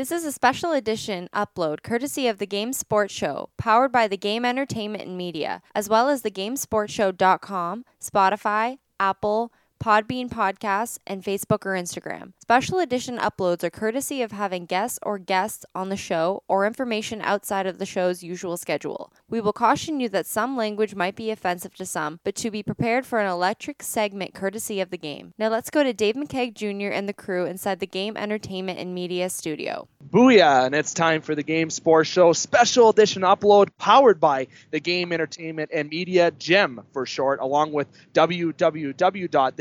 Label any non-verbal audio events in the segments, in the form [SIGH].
This is a special edition upload courtesy of the Game Sports Show, powered by the Game Entertainment and Media, as well as the GameSportsShow.com, Spotify, Apple, Podbean Podcasts, and Facebook or Instagram. Special edition uploads are courtesy of having guests or guests on the show or information outside of the show's usual schedule. We will caution you that some language might be offensive to some, but to be prepared for an electric segment courtesy of the game. Now let's go to Dave McKeag Jr. and the crew inside the Game Entertainment and Media studio. Booyah! And it's time for the Game Sports Show special edition upload powered by the Game Entertainment and Media, GEM for short, along with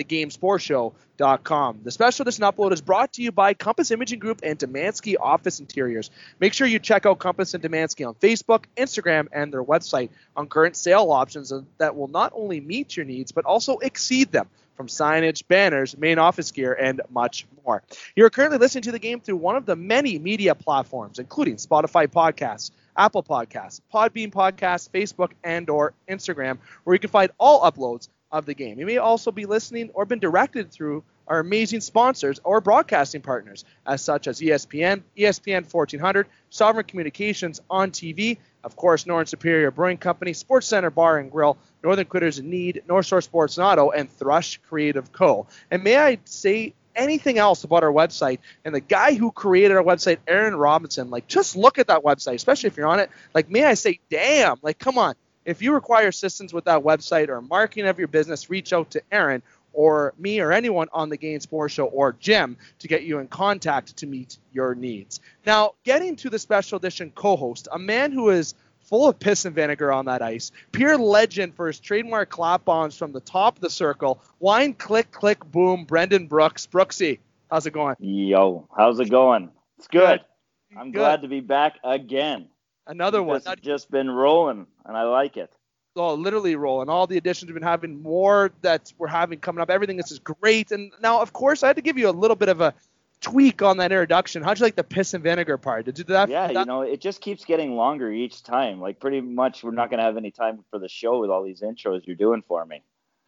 www.thegamesportshow.com. The special edition upload is brought to you by Compass Imaging Group and Demansky Office Interiors. Make sure you check out Compass and Demansky on Facebook, Instagram, and their website on current sale options that will not only meet your needs but also exceed them from signage, banners, main office gear, and much more. You're currently listening to the game through one of the many media platforms, including Spotify Podcasts, Apple Podcasts, Podbean Podcasts, Facebook, and or Instagram, where you can find all uploads of the game. You may also be listening or been directed through our amazing sponsors or broadcasting partners, as such as ESPN, ESPN 1400, Sovereign Communications on TV, of course, Northern Superior Brewing Company, Sports Center Bar and Grill, Northern Critters in Need, North Shore Sports and Auto, and Thrush Creative Co. And may I say anything else about our website and the guy who created our website, Aaron Robinson, like just look at that website, especially if you're on it. Like, may I say, damn, like, come on. If you require assistance with that website or marketing of your business, reach out to Aaron or me or anyone on the Game Sports Show or GEM to get you in contact to meet your needs. Now, getting to the special edition co-host, a man who is full of piss and vinegar on that ice, pure legend for his trademark clap bombs from the top of the circle, wine click click boom, Brendan Brooks. Brooksy, how's it going? Yo, how's it going? It's good. Good. I'm Good. glad to be back again. Another one. It's just been rolling, and I like it. oh, literally rolling. All the additions we've been having, more that we're having coming up. Everything this is great. And now, of course, I had to give you a little bit of a tweak on that introduction. How'd you like the piss and vinegar part? Did you do that? Yeah, that- you know, it just keeps getting longer each time. Like pretty much, we're not gonna have any time for the show with all these intros you're doing for me.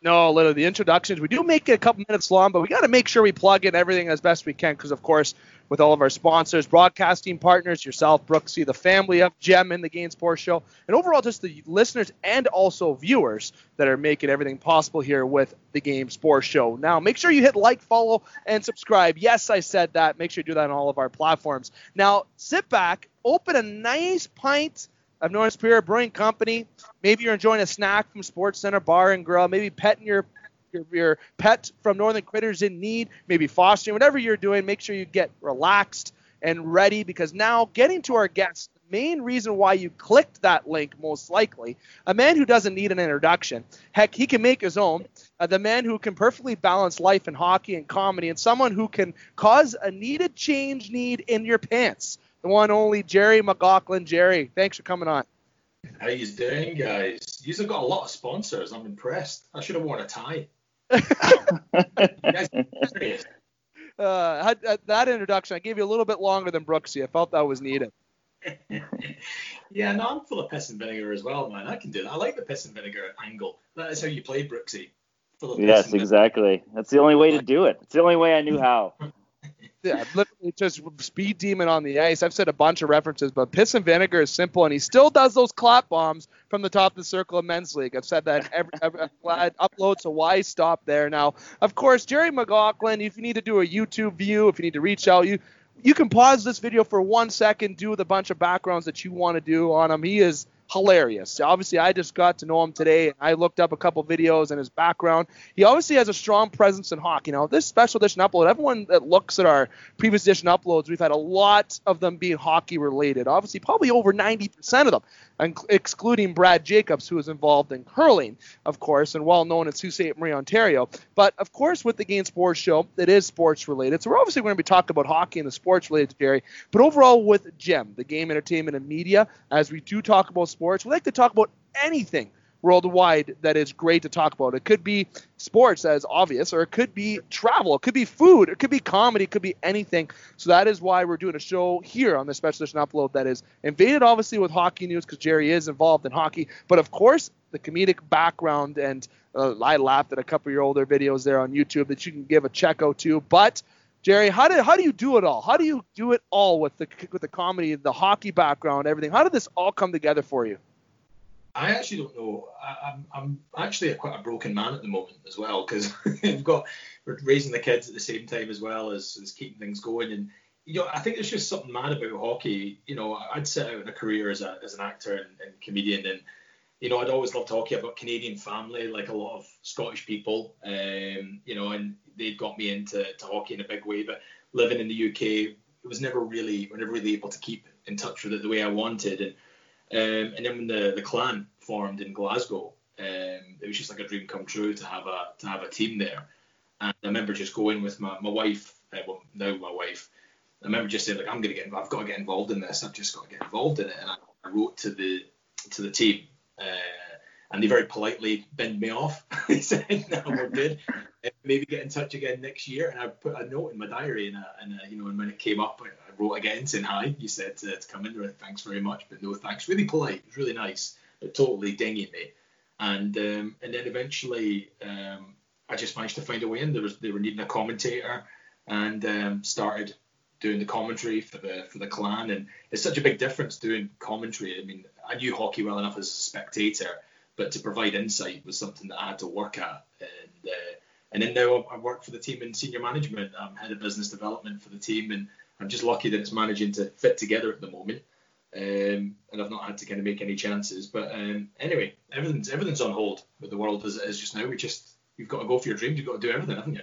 No, literally the introductions. We do make it a couple minutes long, but we got to make sure we plug in everything as best we can because, of course, with all of our sponsors, broadcasting partners, yourself, Brooksy, the family of Gem and the Game Sports Show, and overall just the listeners and also viewers that are making everything possible here with the Game Sports Show. Now, make sure you hit like, follow, and subscribe. Yes, I said that. Make sure you do that on all of our platforms. Now, sit back, open a nice pint of North Superior Brewing Company. Maybe you're enjoying a snack from Sports Center Bar and Grill. Maybe petting your your, your pet from Northern Critters in Need. Maybe fostering. Whatever you're doing, make sure you get relaxed and ready because now getting to our guest. The main reason why you clicked that link, most likely, a man who doesn't need an introduction. Heck, he can make his own. Uh, the man who can perfectly balance life and hockey and comedy, and someone who can cause a needed change need in your pants the one only Gerry McLaughlin. Gerry, thanks for coming on. How you doing, guys? You've got a lot of sponsors. I'm impressed. I should have worn a tie. You guys [LAUGHS] are serious. Uh, uh, that introduction, I gave you a little bit longer than Brooksy. I felt that was needed. [LAUGHS] yeah, no, I'm full of piss and vinegar as well, man. I can do that. I like the piss and vinegar angle. That is how you play Brooksy. Full of Yes, and vinegar. exactly. That's the only way to do it. It's the only way I knew how. [LAUGHS] Yeah, literally just speed demon on the ice. I've said a bunch of references, but piss and vinegar is simple, and he still does those clap bombs from the top of the circle of men's league. I've said that every, every upload, so why stop there? Now, of course, Gerry McLaughlin. If you need to do a YouTube view, if you need to reach out, you you can pause this video for one second, do a bunch of backgrounds that you want to do on him. He is hilarious. Obviously, I just got to know him today, and I looked up a couple videos and his background. He obviously has a strong presence in hockey. Now, this special edition upload, everyone that looks at our previous edition uploads, we've had a lot of them being hockey related. Obviously, probably over 90% of them, excluding Brad Jacobs, who is involved in curling, of course, and well known in Sault Ste. Marie, Ontario. But of course, with the Game Sports Show, it is sports related. So we're obviously going to be talking about hockey and the sports related to Gerry. But overall, with GEM, the Game Entertainment and Media, as we do talk about sports, we like to talk about anything worldwide that is great to talk about. It could be sports, as obvious, or it could be travel, it could be food, it could be comedy, it could be anything. So that is why we're doing a show here on the special edition upload that is invaded, obviously, with hockey news because Gerry is involved in hockey, but of course, the comedic background and uh, I laughed at a couple of your older videos there on YouTube that you can give a check out to, but Gerry, how do how do you do it all? How do you do it all with the with the comedy, the hockey background, everything? How did this all come together for you? I actually don't know. I, am I'm, I'm actually a, quite a broken man at the moment as well because we've [LAUGHS] got we're raising the kids at the same time as well as, as keeping things going. And you know, I think there's just something mad about hockey. You know, I'd set out in a career as a as an actor and, and comedian, and you know, I'd always loved hockey. I've got Canadian family, like a lot of Scottish people. Um, you know, and they got me into to hockey in a big way. But living in the UK, it was never really, we're never really able to keep in touch with it the way I wanted. And um, and then when the, the clan formed in Glasgow, um, it was just like a dream come true to have a to have a team there. And I remember just going with my, my wife, uh, well, now my wife. I remember just saying like I'm gonna get I've got to get involved in this. I've just got to get involved in it. And I, I wrote to the to the team, uh, and they very politely binned me off. [LAUGHS] they said, "No, we're good. Uh, maybe get in touch again next year." And I put a note in my diary, and, and you know, and when it came up, I, wrote again saying hi. You said to, to come in, there. thanks very much, but no thanks. Really polite, it was really nice, but totally dinging me. And um, and then eventually, um, I just managed to find a way in. There was they were needing a commentator, and um, started doing the commentary for the for the clan. And it's such a big difference doing commentary. I mean, I knew hockey well enough as a spectator, but to provide insight was something that I had to work at. And uh, and then now I work for the team in senior management. I'm head of business development for the team, and I'm just lucky that it's managing to fit together at the moment. Um, and I've not had to kind of make any chances. But um, anyway, everything's everything's on hold with the world as it is just now. We just you've got to go for your dreams. You've got to do everything, haven't you?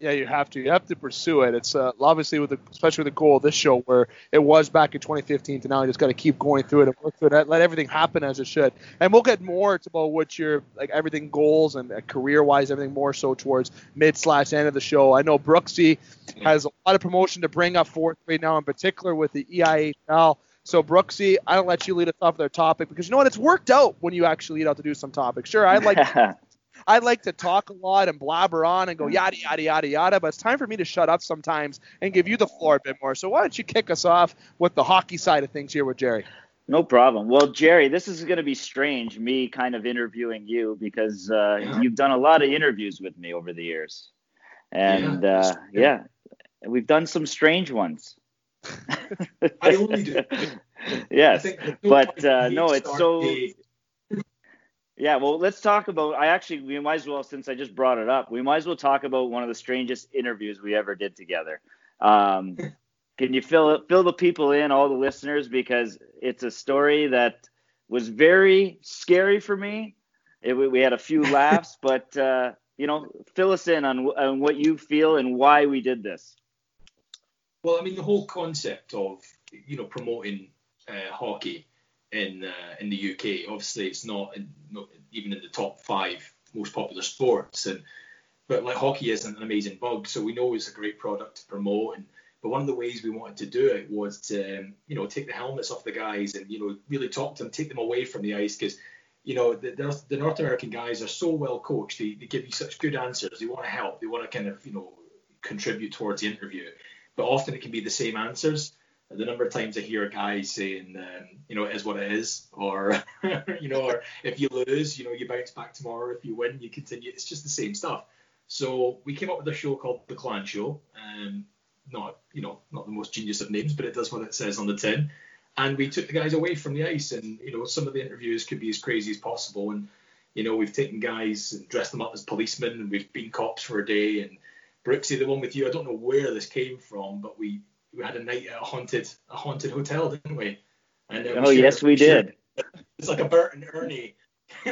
Yeah, you have to. You have to pursue it. It's uh, obviously with the, especially with the goal of this show where it was back in 2015 to now. You just got to keep going through it and work through it. Let everything happen as it should. And we'll get more to about what your like everything goals and uh, career wise, everything more so towards mid slash end of the show. I know Brooksy has a lot of promotion to bring up forth right now, in particular with the EIHL. So Brooksy, I don't let you lead us off their topic because you know what? It's worked out when you actually lead out to do some topics. Sure, I'd like. [LAUGHS] I like to talk a lot and blabber on and go yada yada yada yada, but it's time for me to shut up sometimes and give you the floor a bit more. So why don't you kick us off with the hockey side of things here with Gerry? No problem. Well, Gerry, this is going to be strange, me kind of interviewing you because uh, yeah. you've done a lot of interviews with me over the years, and yeah, uh, yeah we've done some strange ones. [LAUGHS] I only do. [LAUGHS] yes, but uh, no, it's so. Yeah, well, let's talk about. I actually, we might as well, since I just brought it up, we might as well talk about one of the strangest interviews we ever did together. Um, [LAUGHS] can you fill fill the people in, all the listeners, because it's a story that was very scary for me. It, we had a few [LAUGHS] laughs, but uh, you know, fill us in on, on what you feel and why we did this. Well, I mean, the whole concept of you know promoting uh, hockey in uh, in the UK. Obviously, it's not, in, not, even in the top five most popular sports, and but like hockey isn't an amazing bug, so we know it's a great product to promote. And but one of the ways we wanted to do it was to um, you know take the helmets off the guys and you know really talk to them, take them away from the ice because. You know the, the, North American guys are so well coached. They, they give you such good answers. They want to help. They want to kind of you know contribute towards the interview. But often it can be the same answers the number of times I hear guys saying, um, you know, it is what it is, or [LAUGHS] you know, or if you lose, you know, you bounce back tomorrow. If you win, you continue. It's just the same stuff. So we came up with a show called The Clan Show. Um, not, you know, not the most genius of names, but it does what it says on the tin. And we took the guys away from the ice, and you know, some of the interviews could be as crazy as possible. And you know, we've taken guys and dressed them up as policemen, and we've been cops for a day. And Brooksy, the one with you, I don't know where this came from, but we we had a night at a haunted a haunted hotel, didn't we? And uh, oh yes, we did. It's like a Bert and Ernie. [LAUGHS]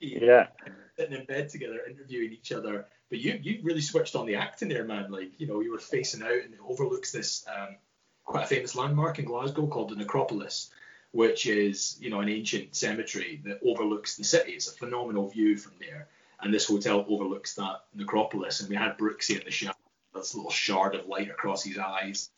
yeah. Sitting in bed together, interviewing each other. But you you really switched on the acting there, man. Like you know you were facing out and it overlooks this um, quite a famous landmark in Glasgow called the Necropolis, which is you know an ancient cemetery that overlooks the city. It's a phenomenal view from there. And this hotel overlooks that necropolis. And we had Brooksy in the shot this little shard of light across his eyes.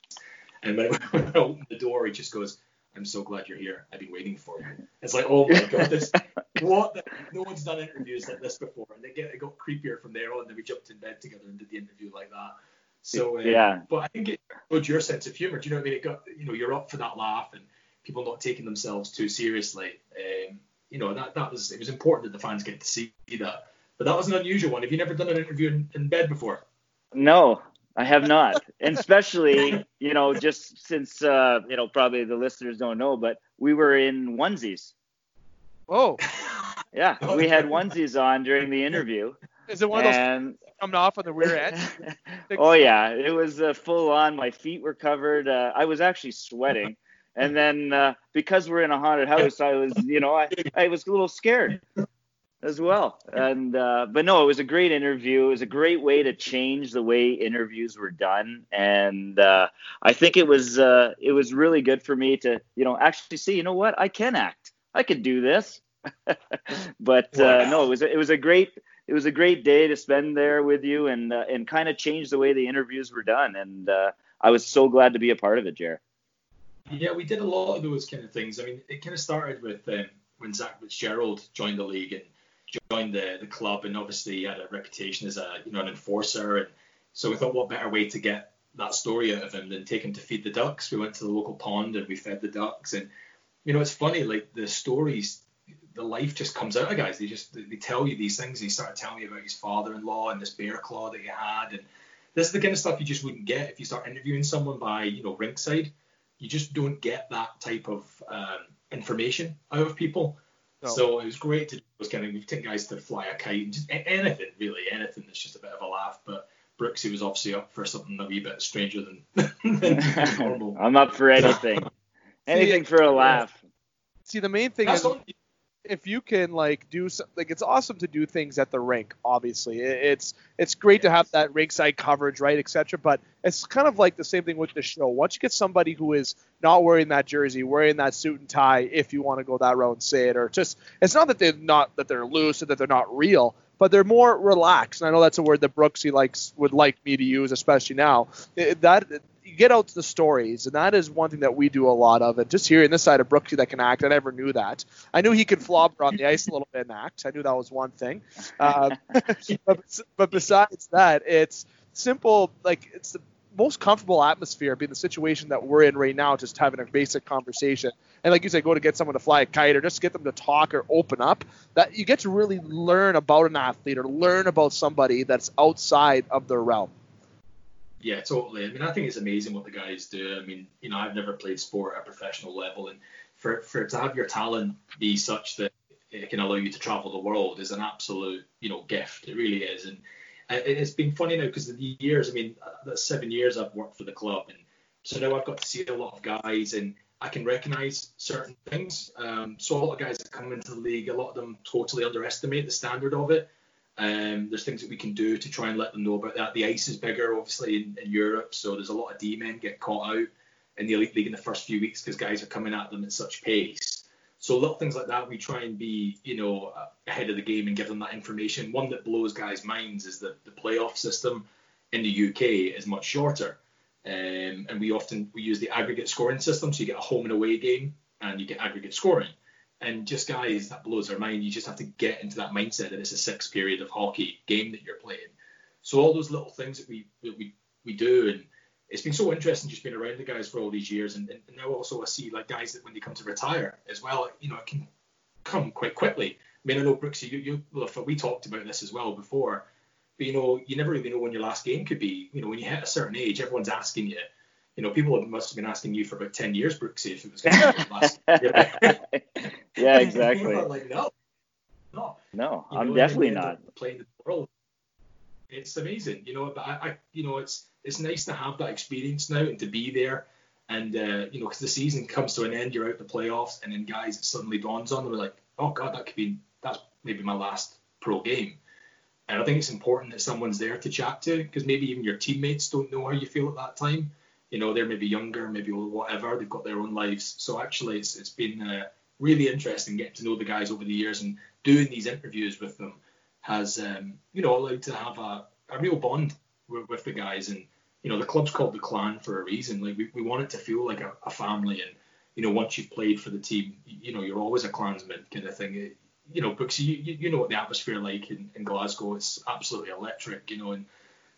And when I [LAUGHS] opened the door, he just goes, I'm so glad you're here. I've been waiting for you. It's like, oh my god, this [LAUGHS] what? The, no one's done interviews like this before, and they get it got creepier from there on. Then we jumped in bed together and did the interview like that. So uh, yeah, but I think it showed your sense of humor. Do you know what I mean? It got you know you're up for that laugh and people not taking themselves too seriously. Um, you know that that was it was important that the fans get to see that. But that was an unusual one. Have you never done an interview in, in bed before? No, I have not, and especially you know just since uh, you know probably the listeners don't know, but we were in onesies. Oh. Yeah, we had onesies on during the interview. Is it one of those coming off on the rear end? [LAUGHS] oh yeah, it was uh, full on. My feet were covered. Uh, I was actually sweating. And then uh, because we're in a haunted house, I was, you know, I, I was a little scared as well. And uh, but no, it was a great interview. It was a great way to change the way interviews were done, and uh, I think it was uh, it was really good for me to, you know, actually see, you know what, I can act. I can do this. [LAUGHS] but uh, no, it was it was a great it was a great day to spend there with you and uh, and kind of change the way the interviews were done. And uh, I was so glad to be a part of it, Jer. Yeah, we did a lot of those kind of things. I mean, it kind of started with um, when Zach Fitzgerald joined the league and joined the, the club, and obviously he had a reputation as a you know an enforcer, and so we thought, what better way to get that story out of him than take him to feed the ducks? We went to the local pond and we fed the ducks, and you know it's funny, like the stories the life just comes out of guys. They just they tell you these things. He started telling me about his father-in-law and this bear claw that he had, and this is the kind of stuff you just wouldn't get if you start interviewing someone by you know rinkside. You just don't get that type of um, information out of people. No. So it was great to was kind of we take guys to fly a kite and just anything really, anything that's just a bit of a laugh. But Brooksy was obviously up for something a wee bit stranger than, [LAUGHS] than normal. [LAUGHS] I'm up for anything, [LAUGHS] anything for a laugh. See, the main thing that's is if you can like do some, like it's awesome to do things at the rink. Obviously, it's it's great to have that rinkside coverage, right, etc. But it's kind of like the same thing with the show. Once you get somebody who is not wearing that jersey, wearing that suit and tie, if you want to go that route and say it, or just it's not that they're not that they're loose or that they're not real, but they're more relaxed. And I know that's a word that Brooksy likes would like me to use, especially now. It, that you get out to the stories, and that is one thing that we do a lot of. And just hearing this side of Brooksy that can act, I never knew that. I knew he could flobber on the ice a little bit and act. I knew that was one thing. Uh, [LAUGHS] but, but besides that, it's simple. Like it's the most comfortable atmosphere being the situation that we're in right now, just having a basic conversation. And like you said, go to get someone to fly a kite or just get them to talk or open up. That you get to really learn about an athlete or learn about somebody that's outside of their realm. Yeah, totally. I mean, I think it's amazing what the guys do. I mean, you know, I've never played sport at a professional level, and for for to have your talent be such that it can allow you to travel the world is an absolute, you know, gift. It really is, and it's been funny now because the years. I mean, that's seven years I've worked for the club, and so now I've got to see a lot of guys, and I can recognise certain things. Um, so a lot of guys that come into the league, a lot of them totally underestimate the standard of it. Um, there's things that we can do to try and let them know about that. The ice is bigger, obviously, in, in Europe, so there's a lot of D men get caught out in the elite league in the first few weeks because guys are coming at them at such pace. So little things like that, we try and be, you know, ahead of the game and give them that information. One that blows guys' minds is that the playoff system in the UK is much shorter, um, and we often we use the aggregate scoring system, so you get a home and away game and you get aggregate scoring. And just guys, that blows our mind. You just have to get into that mindset that it's a six period of hockey game that you're playing. So all those little things that we that we we do, and it's been so interesting just being around the guys for all these years. And, and now also I see like guys that when they come to retire as well, you know, it can come quite quickly. I mean, I know Brooks, you, you we talked about this as well before, but you know, you never really know when your last game could be. You know, when you hit a certain age, everyone's asking you, you know, people must have been asking you for about 10 years, Brooksy, if it was going to be last [LAUGHS] year. yeah, [LAUGHS] exactly. like, no, no. No, you I'm know, definitely not. Playing the world. It's amazing, you know, but I, I, you know, it's it's nice to have that experience now and to be there. And, uh, you know, because the season comes to an end, you're out the playoffs, and then guys, it suddenly dawns on them, like, oh, God, that could be, that's maybe my last pro game. And I think it's important that someone's there to chat to because maybe even your teammates don't know how you feel at that time you know they're maybe younger, maybe whatever. They've got their own lives. So actually, it's it's been uh, really interesting getting to know the guys over the years and doing these interviews with them has um, you know allowed to have a, a real bond with, with, the guys. And you know the club's called the Clan for a reason. Like we, we want it to feel like a, a family. And you know once you've played for the team, you know you're always a clansman kind of thing. It, you know, because you, you know what the atmosphere like in, in Glasgow. It's absolutely electric. You know, and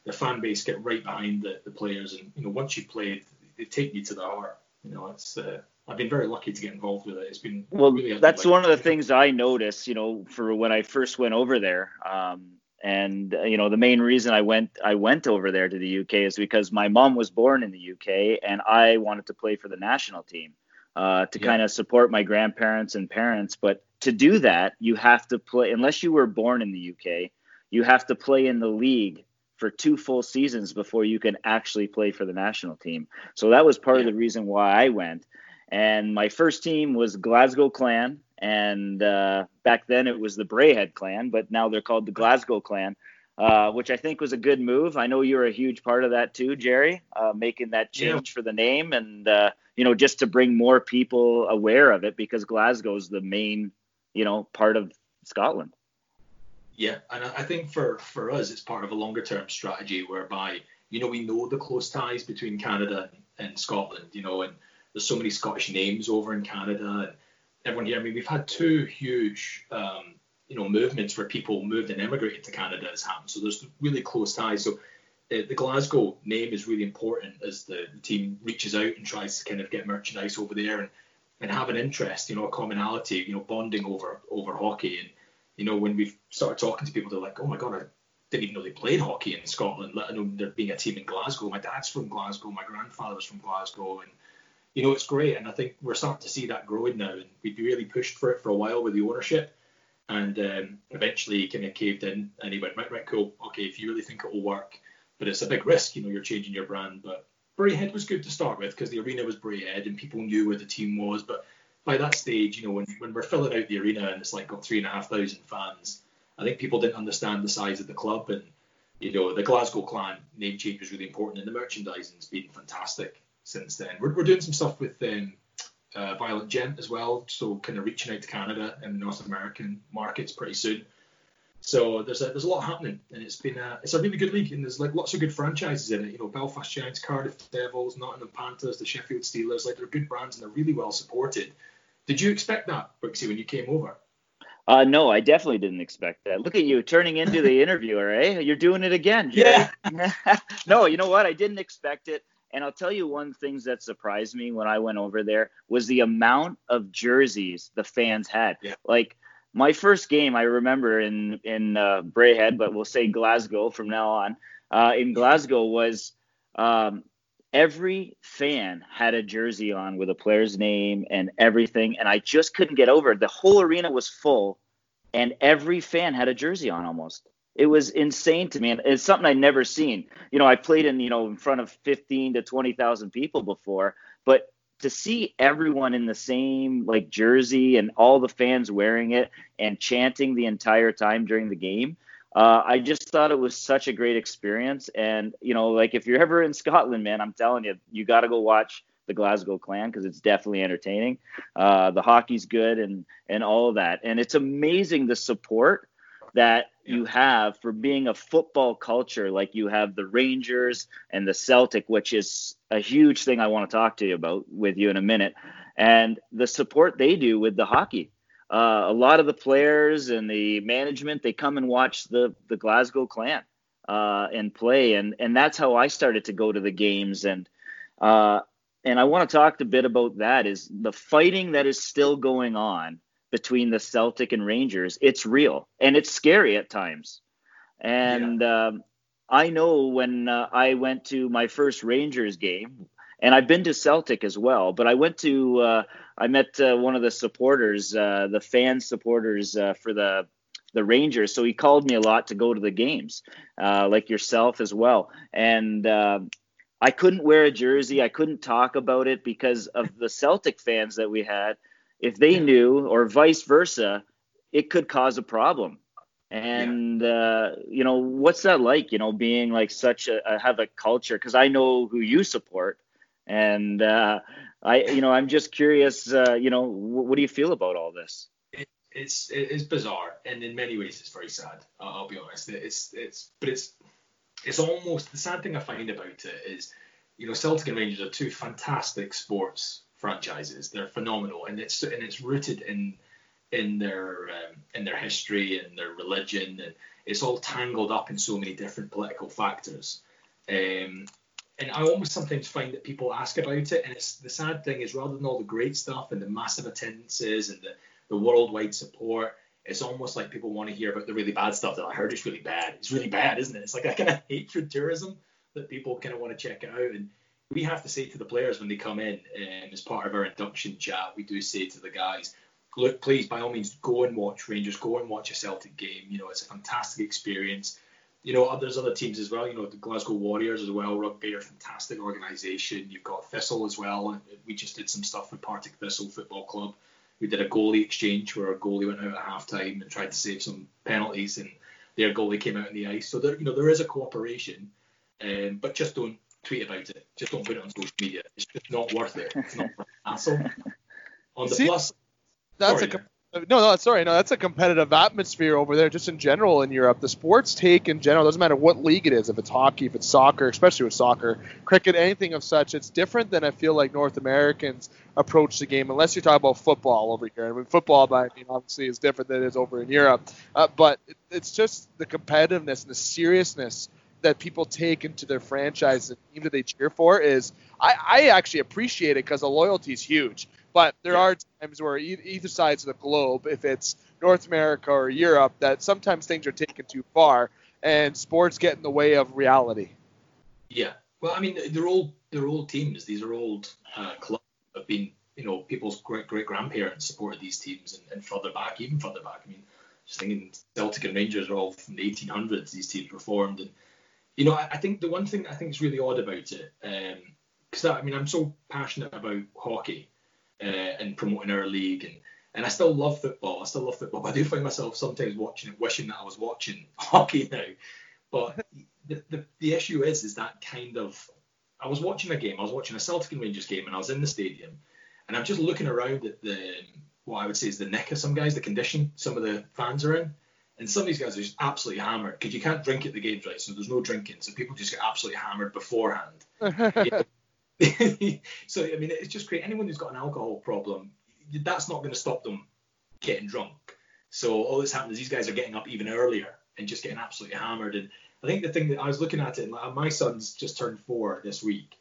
the fan base get right behind the, the players, and you know once you played, they take you to the heart. You know, it's uh, I've been very lucky to get involved with it. It's been well. Really that's one of the things I noticed. You know, for when I first went over there, um, And uh, you know, the main reason I went I went over there to the UK is because my mom was born in the UK, and I wanted to play for the national team uh, to yeah. kind of support my grandparents and parents. But to do that, you have to play unless you were born in the UK. You have to play in the league for two full seasons before you can actually play for the national team. So that was part yeah. of the reason why I went. And my first team was Glasgow Clan, and uh, back then it was the Braehead Clan, but now they're called the Glasgow Clan, uh, which I think was a good move. I know you were a huge part of that too, Gerry, uh, making that change yeah. for the name, and uh, you know just to bring more people aware of it because Glasgow is the main, you know, part of Scotland. Yeah, and I think for for us, it's part of a longer term strategy whereby you know we know the close ties between Canada and Scotland, you know, and there's so many Scottish names over in Canada, and everyone here. I mean, we've had two huge, um, you know, movements where people moved and emigrated to Canada has happened. So there's really close ties. So uh, the Glasgow name is really important as the, the, team reaches out and tries to kind of get merchandise over there and, and have an interest, you know, a commonality, you know, bonding over over hockey. And you know, when we started talking to people, they're like, "Oh my god, I didn't even know they played hockey in Scotland, let alone there being a team in Glasgow. My dad's from Glasgow, my grandfather was from Glasgow, and you know, it's great. And I think we're starting to see that growing now. And we'd really pushed for it for a while with the ownership. And um, eventually kind of caved in and he went, right, right, cool. Okay, if you really think it will work, but it's a big risk, you know, you're changing your brand. But Braehead was good to start with because the arena was Braehead and people knew where the team was. But by that stage, you know, when, when we're filling out the arena and it's like got three and a half thousand fans, I think people didn't understand the size of the club. And, you know, the Glasgow Clan name change was really important and the merchandising's been fantastic since then. We're, we're doing some stuff with um, uh, Violent Gent as well, so kind of reaching out to Canada and North American markets pretty soon. So there's a there's a lot happening, and it's been a it's a really good league, and there's like lots of good franchises in it. You know, Belfast Giants, Cardiff Devils, Nottingham Panthers, the Sheffield Steelers. Like they're good brands and they're really well supported. Did you expect that, Brooksy, when you came over? Uh, no, I definitely didn't expect that. Look at you turning into the interviewer, eh? You're doing it again. Gerry. Yeah. [LAUGHS] no, you know what? I didn't expect it. And I'll tell you one thing that surprised me when I went over there was the amount of jerseys the fans had. Yeah. Like my first game, I remember in in uh, Braehead, but we'll say Glasgow from now on. Uh, in Glasgow was um, every fan had a jersey on with a player's name and everything, and I just couldn't get over it. The whole arena was full, and every fan had a jersey on almost. It was insane to me, and it's something I'd never seen. You know, I played in you know in front of 15 to 20,000 people before, but to see everyone in the same like jersey and all the fans wearing it and chanting the entire time during the game, uh, I just thought it was such a great experience. And you know, like if you're ever in Scotland, man, I'm telling you, you got to go watch the Glasgow Clan because it's definitely entertaining. Uh, the hockey's good and and all of that, and it's amazing the support that you have for being a football culture like you have the Rangers and the Celtic, which is a huge thing I want to talk to you about with you in a minute, and the support they do with the hockey. Uh, a lot of the players and the management they come and watch the the Glasgow Clan uh, and play, and and that's how I started to go to the games and. Uh, and I want to talk a bit about that is the fighting that is still going on between the Celtic and Rangers, it's real and it's scary at times. And yeah. um, I know when uh, I went to my first Rangers game, and I've been to Celtic as well, but I went to uh, I met uh, one of the supporters, uh, the fan supporters uh, for the the Rangers. So he called me a lot to go to the games, uh, like yourself as well. And I couldn't wear a jersey. I couldn't talk about it because of the Celtic fans that we had if they knew or vice versa, it could cause a problem. And uh, you know, what's that like? You know, being like such a, a have a culture because I know who you support, and uh, I, you know, I'm just curious. Uh, you know, what do you feel about all this? It, it's it's bizarre, and in many ways, it's very sad. I'll, I'll be honest. It's it's but it's it's almost the sad thing I find about it is, you know, Celtic and Rangers are two fantastic sports franchises. They're phenomenal, and it's and it's rooted in in their um, in their history and their religion, and it's all tangled up in so many different political factors. Um, and I almost sometimes find that people ask about it, and it's the sad thing is rather than all the great stuff and the massive attendances and the, the worldwide support, it's almost like people want to hear about the really bad stuff that I heard it's really bad. It's really bad, isn't it? It's like a kind of hatred tourism that people kind of want to check out. And we have to say to the players when they come in, um, as part of our induction chat, we do say to the guys, look, please, by all means, go and watch Rangers, go and watch a Celtic game. You know, it's a fantastic experience. You know, there's other teams as well. You know, the Glasgow Warriors as well. Rugby are a fantastic organisation. You've got Thistle as well. We just did some stuff with Partick Thistle Football Club. We did a goalie exchange where our goalie went out at half time and tried to save some penalties, and their goalie came out on the ice. So there, you know, there is a cooperation, um, but just don't tweet about it. Just don't put it on social media. It's just not worth it. It's not worth the hassle. On the See, plus, that's sorry, a no, no, sorry, no, that's a competitive atmosphere over there, just in general in Europe. The sports take in general doesn't matter what league it is, if it's hockey, if it's soccer, especially with soccer, cricket, anything of such. It's different than I feel like North Americans approach the game, unless you're talking about football over here. I mean, football, I mean, obviously, is different than it is over in Europe, uh, but it's just the competitiveness and the seriousness that people take into their franchise and team that they cheer for is I, I actually appreciate it because the loyalty is huge. But there yeah. are times where either sides of the globe, if it's North America or Europe, that sometimes things are taken too far, and sports get in the way of reality. Yeah, well, I mean, they're all they're old teams. These are old uh, clubs that have been, you know, people's great great grandparents supported these teams, and, and further back, even further back. I mean, just thinking Celtic and Rangers are all from the 1800s. These teams were formed, and you know, I, I think the one thing I think is really odd about it, because um, I mean, I'm so passionate about hockey uh, and promoting our league. And, and I still love football. I still love football. But I do find myself sometimes watching it, wishing that I was watching [LAUGHS] hockey now. But the, the, the issue is, is that kind of. I was watching a game. I was watching a Celtic and Rangers game, and I was in the stadium, and I'm just looking around at the what I would say is the nick of some guys, the condition some of the fans are in. And some of these guys are just absolutely hammered because you can't drink at the games, right? So there's no drinking. So people just get absolutely hammered beforehand. [LAUGHS] [LAUGHS] so I mean, it's just great. Anyone who's got an alcohol problem, that's not going to stop them getting drunk. So all that's happened is these guys are getting up even earlier and just getting absolutely hammered. And I think the thing that I was looking at it, like, uh, my son's just turned four this week,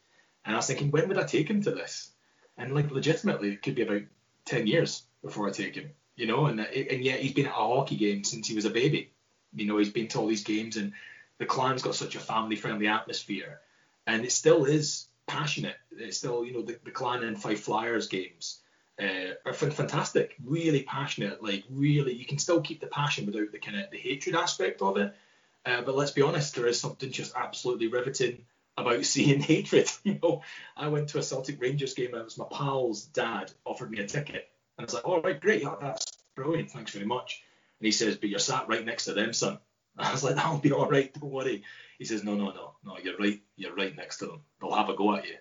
and I was thinking, when would I take him to this? And like, legitimately, it could be about ten years before I take him. You know, and uh, and yet he's been at a hockey game since he was a baby. You know, he's been to all these games, and the clan's got such a family-friendly atmosphere, and it still is passionate. It's still, you know, the, the Clan and Fife Flyers games uh, are fantastic, really passionate. Like, really, you can still keep the passion without the kind of the hatred aspect of it. Uh, but let's be honest, there is something just absolutely riveting about [LAUGHS] seeing hatred. [LAUGHS] You know, I went to a Celtic Rangers game. And it was my pal's dad offered me a ticket, and I was like, "All right, great, yeah, that's brilliant, thanks very much." And he says, "But you're sat right next to them, son." [LAUGHS] I was like, "That'll be all right, don't worry." He says, no, no, no, no, you're right, you're right next to them. They'll have a go at you.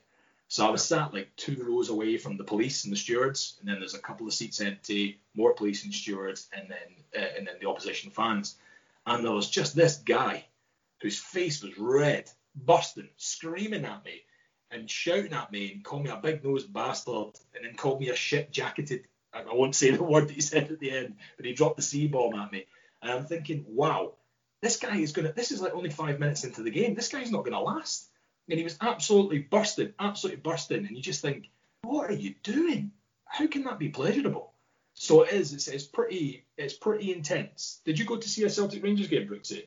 So I was sat like two rows away from the police and the stewards, and then there's a couple of seats empty, more police and stewards, and then uh, and then the opposition fans. And there was just this guy whose face was red, bursting, screaming at me and shouting at me and calling me a big nosed bastard, and then called me a shit jacketed. I won't say [LAUGHS] the word that he said at the end, but he dropped the C bomb at me. And I'm thinking, wow, this guy is going to, this is like only five minutes into the game. This guy's not going to last. And he was absolutely bursting, absolutely bursting. And you just think, what are you doing? How can that be pleasurable? So it is. It's, it's pretty. It's pretty intense. Did you go to see a Celtic Rangers game, Brooksy?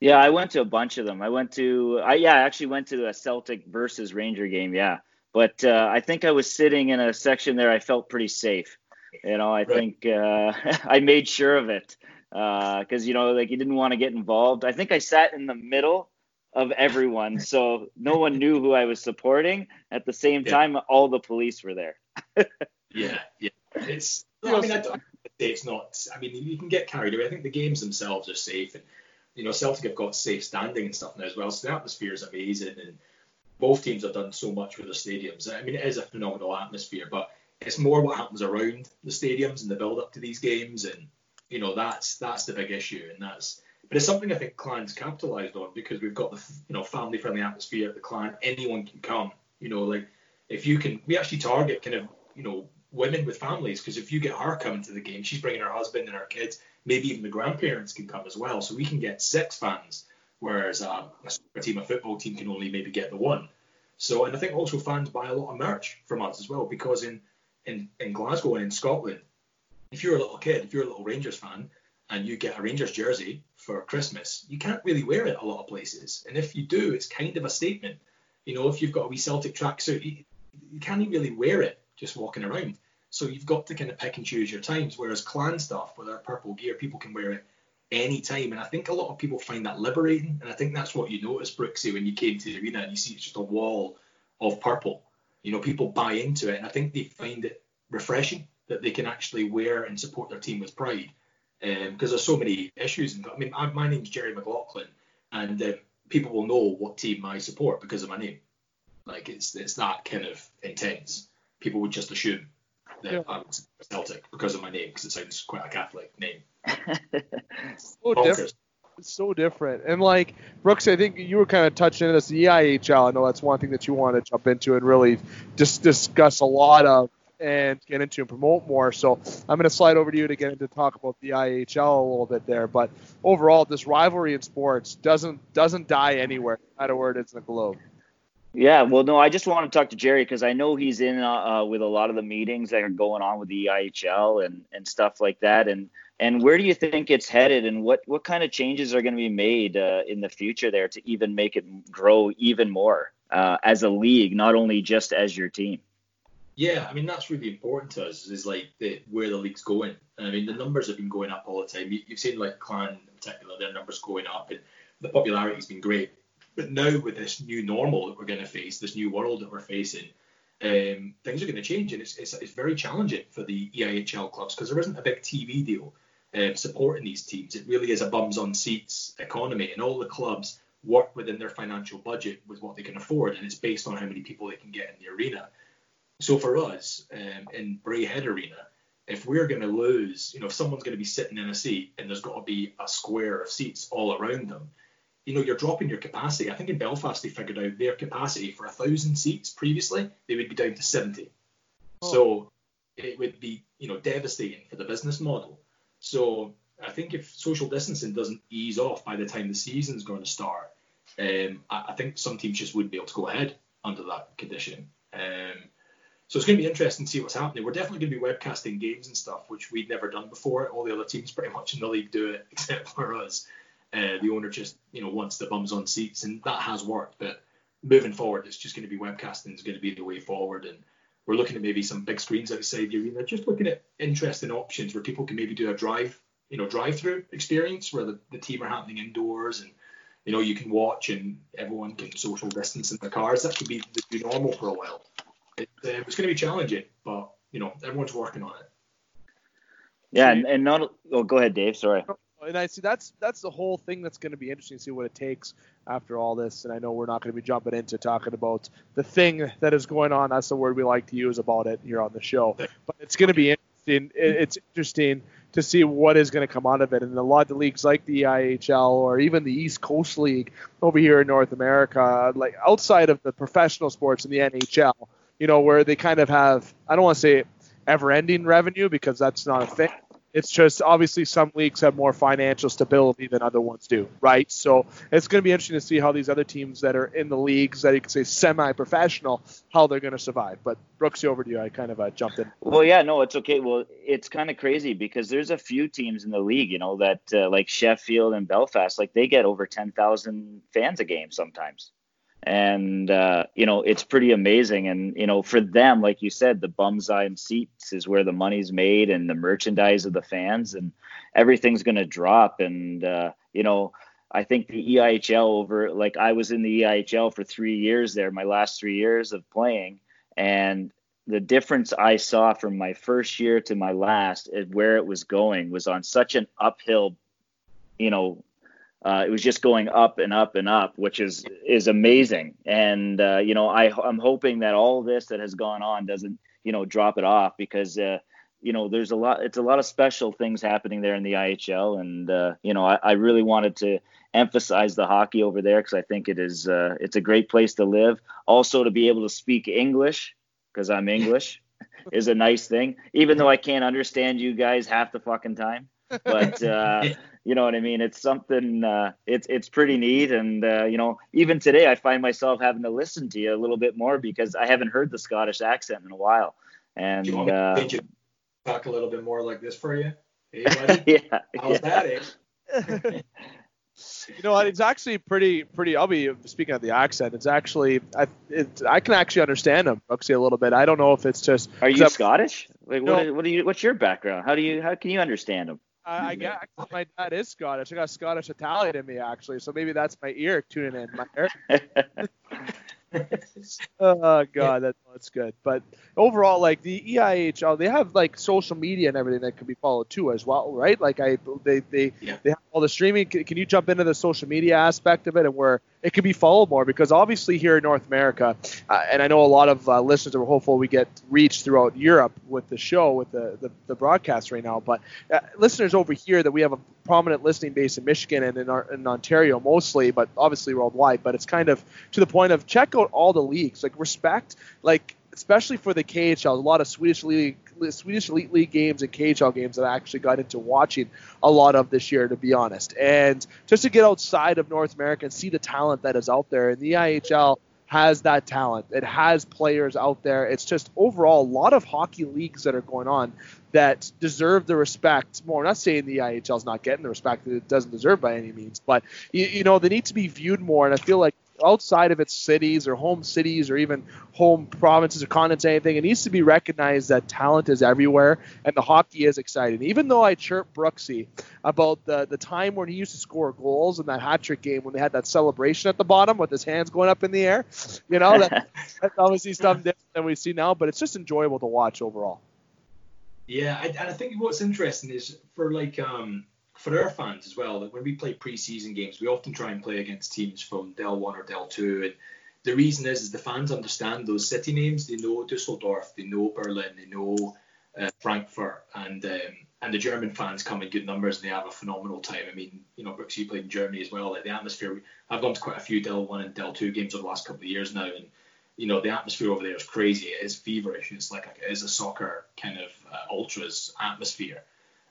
Yeah, I went to a bunch of them. I went to. I yeah, I actually went to a Celtic versus Ranger game. Yeah, but uh, I think I was sitting in a section there. I felt pretty safe. You know, I right. think uh, [LAUGHS] I made sure of it because uh, you know like he didn't want to get involved. I think I sat in the middle of everyone, so no one knew who I was supporting. At the same yeah. time, all the police were there. [LAUGHS] yeah, yeah. It's. I mean, I don't say it's not. I mean, you can get carried away. I think the games themselves are safe, and you know, Celtic have got safe standing and stuff now as well. So the atmosphere is amazing, and both teams have done so much with the stadiums. I mean, it is a phenomenal atmosphere, but it's more what happens around the stadiums and the build up to these games and you know that's that's the big issue, and that's but it's something I think Clan's capitalised on because we've got the you know family friendly atmosphere at the Clan. Anyone can come. You know, like if you can, we actually target kind of you know women with families because if you get her coming to the game, she's bringing her husband and her kids. Maybe even the grandparents can come as well. So we can get six fans, whereas um, a team, a football team, can only maybe get the one. So and I think also fans buy a lot of merch from us as well because in in, in Glasgow and in Scotland, if you're a little kid, if you're a little Rangers fan, and you get a Rangers jersey for Christmas, you can't really wear it a lot of places. And if you do, it's kind of a statement. You know, if you've got a wee Celtic tracksuit, you, you can't really wear it just walking around. So you've got to kind of pick and choose your times. Whereas clan stuff with our purple gear, people can wear it any time. And I think a lot of people find that liberating. And I think that's what you noticed, Brooksy, when you came to the arena and you see it's just a wall of purple. You know, people buy into it. And I think they find it refreshing that they can actually wear and support their team with pride because um, there's so many issues. I mean, I, my name's Gerry McLaughlin, and uh, people will know what team I support because of my name. Like it's it's that kind of intense. People would just assume that yeah. I'm Celtic because of my name because it sounds quite a Catholic name. [LAUGHS] so different. It's so different. And like Brooks, I think you were kind of touching on this. The EIHL, I know that's one thing that you want to jump into and really just discuss a lot of and get into and promote more. So I'm going to slide over to you to get into talk about the EIHL a little bit there. But overall, this rivalry in sports doesn't doesn't die anywhere, no matter where it is in the globe. Yeah, well, no, I just want to talk to Gerry because I know he's in uh, uh, with a lot of the meetings that are going on with the EIHL and and stuff like that. And and where do you think it's headed, and what what kind of changes are going to be made uh, in the future there to even make it grow even more uh, as a league, not only just as your team? Yeah, I mean that's really important to us. Is like the, where the league's going. I mean the numbers have been going up all the time. You, have seen like Clan in particular, their numbers going up, and the popularity's been great. But now with this new normal that we're going to face, this new world that we're facing, um, things are going to change, and it's, it's, it's very challenging for the EIHL clubs because there isn't a big TV deal um, supporting these teams. It really is a bums on seats economy, and all the clubs work within their financial budget with what they can afford, and it's based on how many people they can get in the arena. So for us um, in Braehead Arena, if we're going to lose, you know, if someone's going to be sitting in a seat and there's got to be a square of seats all around them, you know, you're dropping your capacity. I think in Belfast they figured out their capacity for a thousand seats previously, they would be down to 70. Oh. So it would be, you know, devastating for the business model. So I think if social distancing doesn't ease off by the time the season's going to start, um, I, I, think some teams just wouldn't be able to go ahead under that condition. Um, so it's going to be interesting to see what's happening. We're definitely going to be webcasting games and stuff, which we'd never done before. All the other teams pretty much in the league do it, [LAUGHS] except for us. Uh, the owner just, you know, wants the bums on seats, and that has worked. But moving forward, it's just going to be webcasting is going to be the way forward, and we're looking at maybe some big screens outside the arena, just looking at interesting options where people can maybe do a drive, you know, drive-through experience where the, the team are happening indoors and you know you can watch and everyone can social distance in the cars. That could be the new normal for a while it, uh, it's going to be challenging, but you know everyone's working on it. Yeah, and, and not. Oh, go ahead, Dave. Sorry. And I see that's that's the whole thing that's going to be interesting to see what it takes after all this. And I know we're not going to be jumping into talking about the thing that is going on. That's the word we like to use about it here on the show. But it's going to be interesting. It's interesting to see what is going to come out of it. And a lot of the leagues like the EIHL or even the East Coast League over here in North America, like outside of the professional sports in the NHL, you know, where they kind of have, I don't want to say ever ending revenue because that's not a thing. It's just obviously some leagues have more financial stability than other ones do, right? So it's going to be interesting to see how these other teams that are in the leagues that you could say semi-professional, how they're going to survive. But Brooksy, over to you. I kind of uh, jumped in. Well, yeah, no, it's okay. Well, it's kind of crazy because there's a few teams in the league, you know, that uh, like Sheffield and Belfast, like they get over 10,000 fans a game sometimes and uh, you know it's pretty amazing. And you know for them like you said the bums on seats is where the money's made and the merchandise of the fans and everything's going to drop. And uh, you know i think the eihl over like i was in the eihl for three years there my last three years of playing. And the difference i saw from my first year to my last where it was going was on such an uphill you know uh, it was just going up and up and up, which is is amazing. And uh, you know, I I'm hoping that all this that has gone on doesn't you know drop it off because uh, you know there's a lot it's a lot of special things happening there in the EIHL, and uh, you know I, I really wanted to emphasize the hockey over there because I think it is uh, it's a great place to live. Also to be able to speak English because I'm English [LAUGHS] is a nice thing, even though I can't understand you guys half the fucking time. But uh, [LAUGHS] you know what I mean? It's something. Uh, it's it's pretty neat, and uh, you know, even today I find myself having to listen to you a little bit more because I haven't heard the Scottish accent in a while. And Do you want me uh, to talk a little bit more like this for you? Hey, [LAUGHS] yeah, how's yeah. that? Eh? [LAUGHS] you know what? It's actually pretty, pretty. I'll be speaking of the accent. It's actually, I, it, I can actually understand him, Brooksy, a little bit. I don't know if it's just. Are you Scottish? Like, what, no, what are you? What's your background? How do you? How can you understand him? I, I guess my dad is Scottish. I got Scottish Italian in me actually, so maybe that's my ear tuning in. My ear. [LAUGHS] [LAUGHS] oh god, that, that's good. But overall, like the EIHL, they have like social media and everything that can be followed too as well, right? Like I, they they yeah. they have all the streaming. Can, can, you jump into the social media aspect of it and where it can be followed more? Because obviously here in North America, uh, and I know a lot of uh, listeners are hopeful we get reached throughout Europe with the show with the the, the broadcast right now. But uh, listeners over here that we have a prominent listening base in Michigan and in, our, in Ontario mostly, but obviously worldwide. But it's kind of to the point of check out all the leagues, like respect, like especially for the KHL, a lot of Swedish league, Swedish elite league games and KHL games that I actually got into watching a lot of this year, to be honest. And just to get outside of North America and see the talent that is out there, and the IHL has that talent. It has players out there. It's just overall a lot of hockey leagues that are going on that deserve the respect more. I'm not saying the IHL is not getting the respect that it doesn't deserve by any means, but you, you know they need to be viewed more. And I feel like outside of its cities or home cities or even home provinces or continents, anything, it needs to be recognized that talent is everywhere and the hockey is exciting. Even though I chirp Brooksy about the, the time when he used to score goals in that hat trick game when they had that celebration at the bottom with his hands going up in the air, you know, that, [LAUGHS] that's obviously something different than we see now, but it's just enjoyable to watch overall. Yeah, and I think what's interesting is for like um, for our fans as well, that when we play preseason games, we often try and play against teams from DEL One or DEL Two, and the reason is is the fans understand those city names. They know Dusseldorf, they know Berlin, they know uh, Frankfurt, and um, and the German fans come in good numbers and they have a phenomenal time. I mean, you know, Brooks, you played in Germany as well. Like the atmosphere, I've gone to quite a few DEL One and DEL Two games over the last couple of years now, and you know the atmosphere over there is crazy. It is feverish. It's like it is a soccer kind of uh, ultras atmosphere.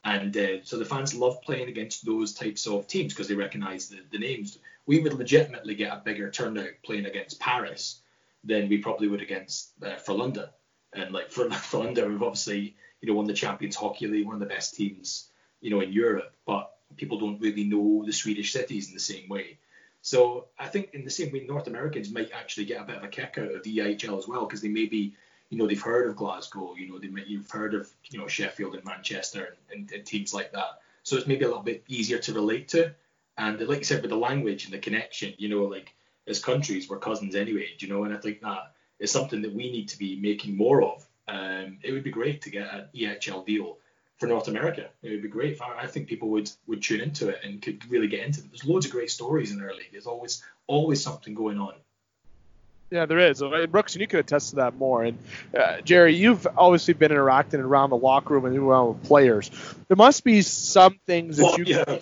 And uh, so the fans love playing against those types of teams because they recognise the, the names. We would legitimately get a bigger turnout playing against Paris than we probably would against uh, Frölunda. And like for [LAUGHS] Frölunda, we've obviously you know won the Champions Hockey League, one of the best teams you know in Europe, but people don't really know the Swedish cities in the same way. So I think in the same way, North Americans might actually get a bit of a kick out of the EIHL as well because they may be you know they've heard of Glasgow, you know they you've heard of you know Sheffield and Manchester and, and, and, teams like that. So it's maybe a little bit easier to relate to. And like you said, with the language and the connection, you know, like as countries we're cousins anyway, you know, and I think that is something that we need to be making more of. Um, it would be great to get an EHL deal for North America. It would be great. I, I think people would would tune into it and could really get into it. There's loads of great stories in our league. There's always always something going on. Yeah, there is. Brooks, and you could attest to that more. And uh, Gerry, you've obviously been interacting around the locker room and around with players. There must be some things that you. Yeah.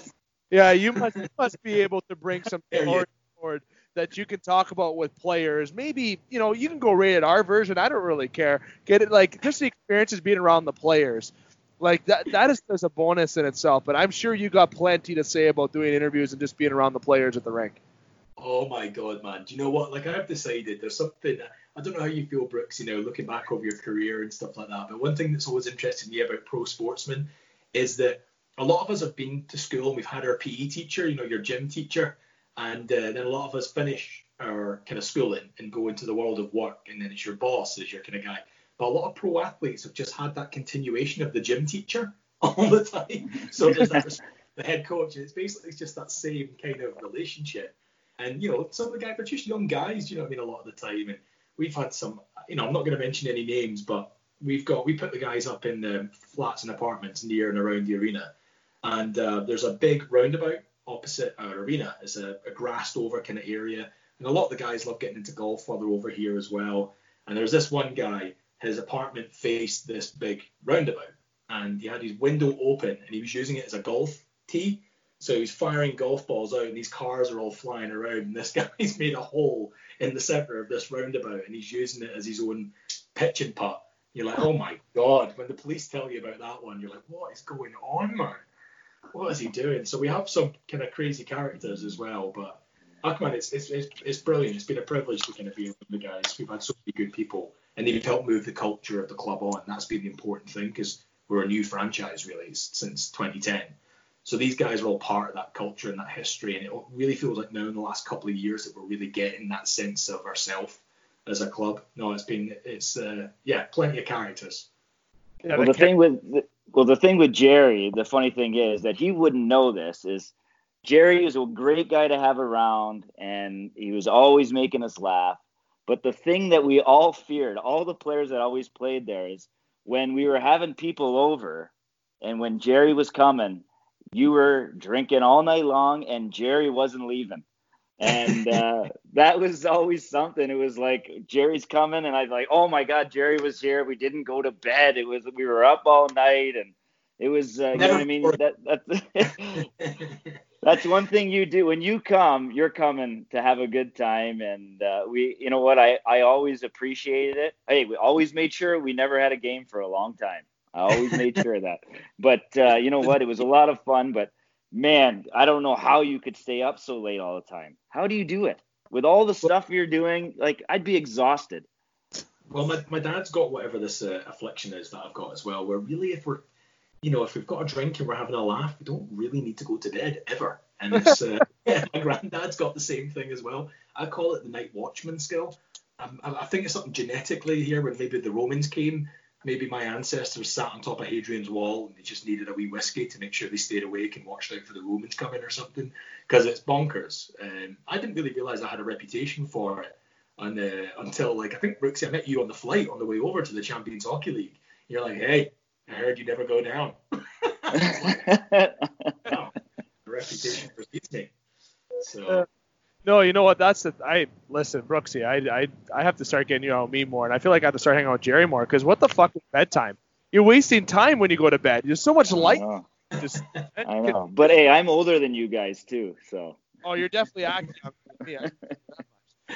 yeah, you must you must be able to bring some forward that you can talk about with players. Maybe you know you can go rated our version. I don't really care. Get it like just the experiences being around the players. Like that that is just a bonus in itself. But I'm sure you got plenty to say about doing interviews and just being around the players at the rink. Oh my god, man! Do you know what? Like I've decided there's something. I don't know how you feel, Brooks. You know, looking back over your career and stuff like that. But one thing that's always interested me about pro sportsmen is that a lot of us have been to school and we've had our PE teacher, you know, your gym teacher, and uh, then a lot of us finish our kind of schooling and go into the world of work, and then it's your boss is your kind of guy. But a lot of pro athletes have just had that continuation of the gym teacher [LAUGHS] all the time. So there's that [LAUGHS] the head coach, and it's basically just that same kind of relationship. And you know, some of the guys are just young guys, you know I mean, a lot of the time. And we've had some, you know, I'm not going to mention any names, but we've got we put the guys up in the flats and apartments near and around the arena, and uh, there's a big roundabout opposite our arena. It's a, a grassed over kind of area, and a lot of the guys love getting into golf while they're over here as well. And there's this one guy, his apartment faced this big roundabout, and he had his window open, and he was using it as a golf tee. So he's firing golf balls out, and these cars are all flying around. And this [LAUGHS] guy's made a hole in the center of this roundabout, and he's using it as his own pitching putt. You're like, oh my god! When the police tell you about that one, you're like, what is going on, man? What is he doing? So we have some kind of crazy characters as well, but Aquaman, it's, it's, it's, it's brilliant. It's been a privilege to kind of be with the guys. We've had so many good people, and they've helped move the culture of the club on. That's been the important thing because we're a new franchise really since 2010. So these guys are all part of that culture and that history, and it really feels like now in the last couple of years that we're really getting that sense of ourselves as a club. No, it's been it's uh, yeah, plenty of characters. Yeah, well, the thing with the, well, the thing with Gerry, the funny thing is that he wouldn't know this is Gerry is a great guy to have around, and he was always making us laugh. But the thing that we all feared, all the players that always played there, is when we were having people over, and when Gerry was coming, you were drinking all night long, and Gerry wasn't leaving and uh, [LAUGHS] that was always something. It was like Gerry's coming, and I was like, oh my god, Gerry was here. We didn't go to bed. It was we were up all night, and it was uh, you know what I mean. That that's [LAUGHS] [LAUGHS] that's one thing you do when you come. You're coming to have a good time, and uh, we, you know what, I I always appreciated it. Hey, we always made sure we never had a game for a long time. I always made sure of that. But uh, you know what, it was a lot of fun, but man, I don't know how you could stay up so late all the time. How do you do it? With all the stuff you're doing, like I'd be exhausted. Well, my, my dad's got whatever this uh, affliction is that I've got as well, where really if we're, you know, if we've got a drink and we're having a laugh, we don't really need to go to bed ever. And it's, uh, [LAUGHS] [LAUGHS] yeah, my granddad's got the same thing as well. I call it the night watchman skill. Um, I think it's something genetically here when maybe the Romans came maybe my ancestors sat on top of Hadrian's Wall and they just needed a wee whiskey to make sure they stayed awake and watched out for the Romans coming or something because it's bonkers. Um, I didn't really realize I had a reputation for it and, uh, until like I think Brooksy, I met you on the flight on the way over to the Champions Hockey League. You're like, hey, I heard you never go down. [LAUGHS] like, [LAUGHS] no, reputation precedes me. So. No, you know what? That's the I listen, Brooksy. I I I have to start getting you out me more, and I feel like I have to start hanging out with Gerry more. Because what the fuck is bedtime? You're wasting time when you go to bed. There's so much light. Just, [LAUGHS] I know. But hey, I'm older than you guys too, so. Oh, you're definitely acting. [LAUGHS] yeah.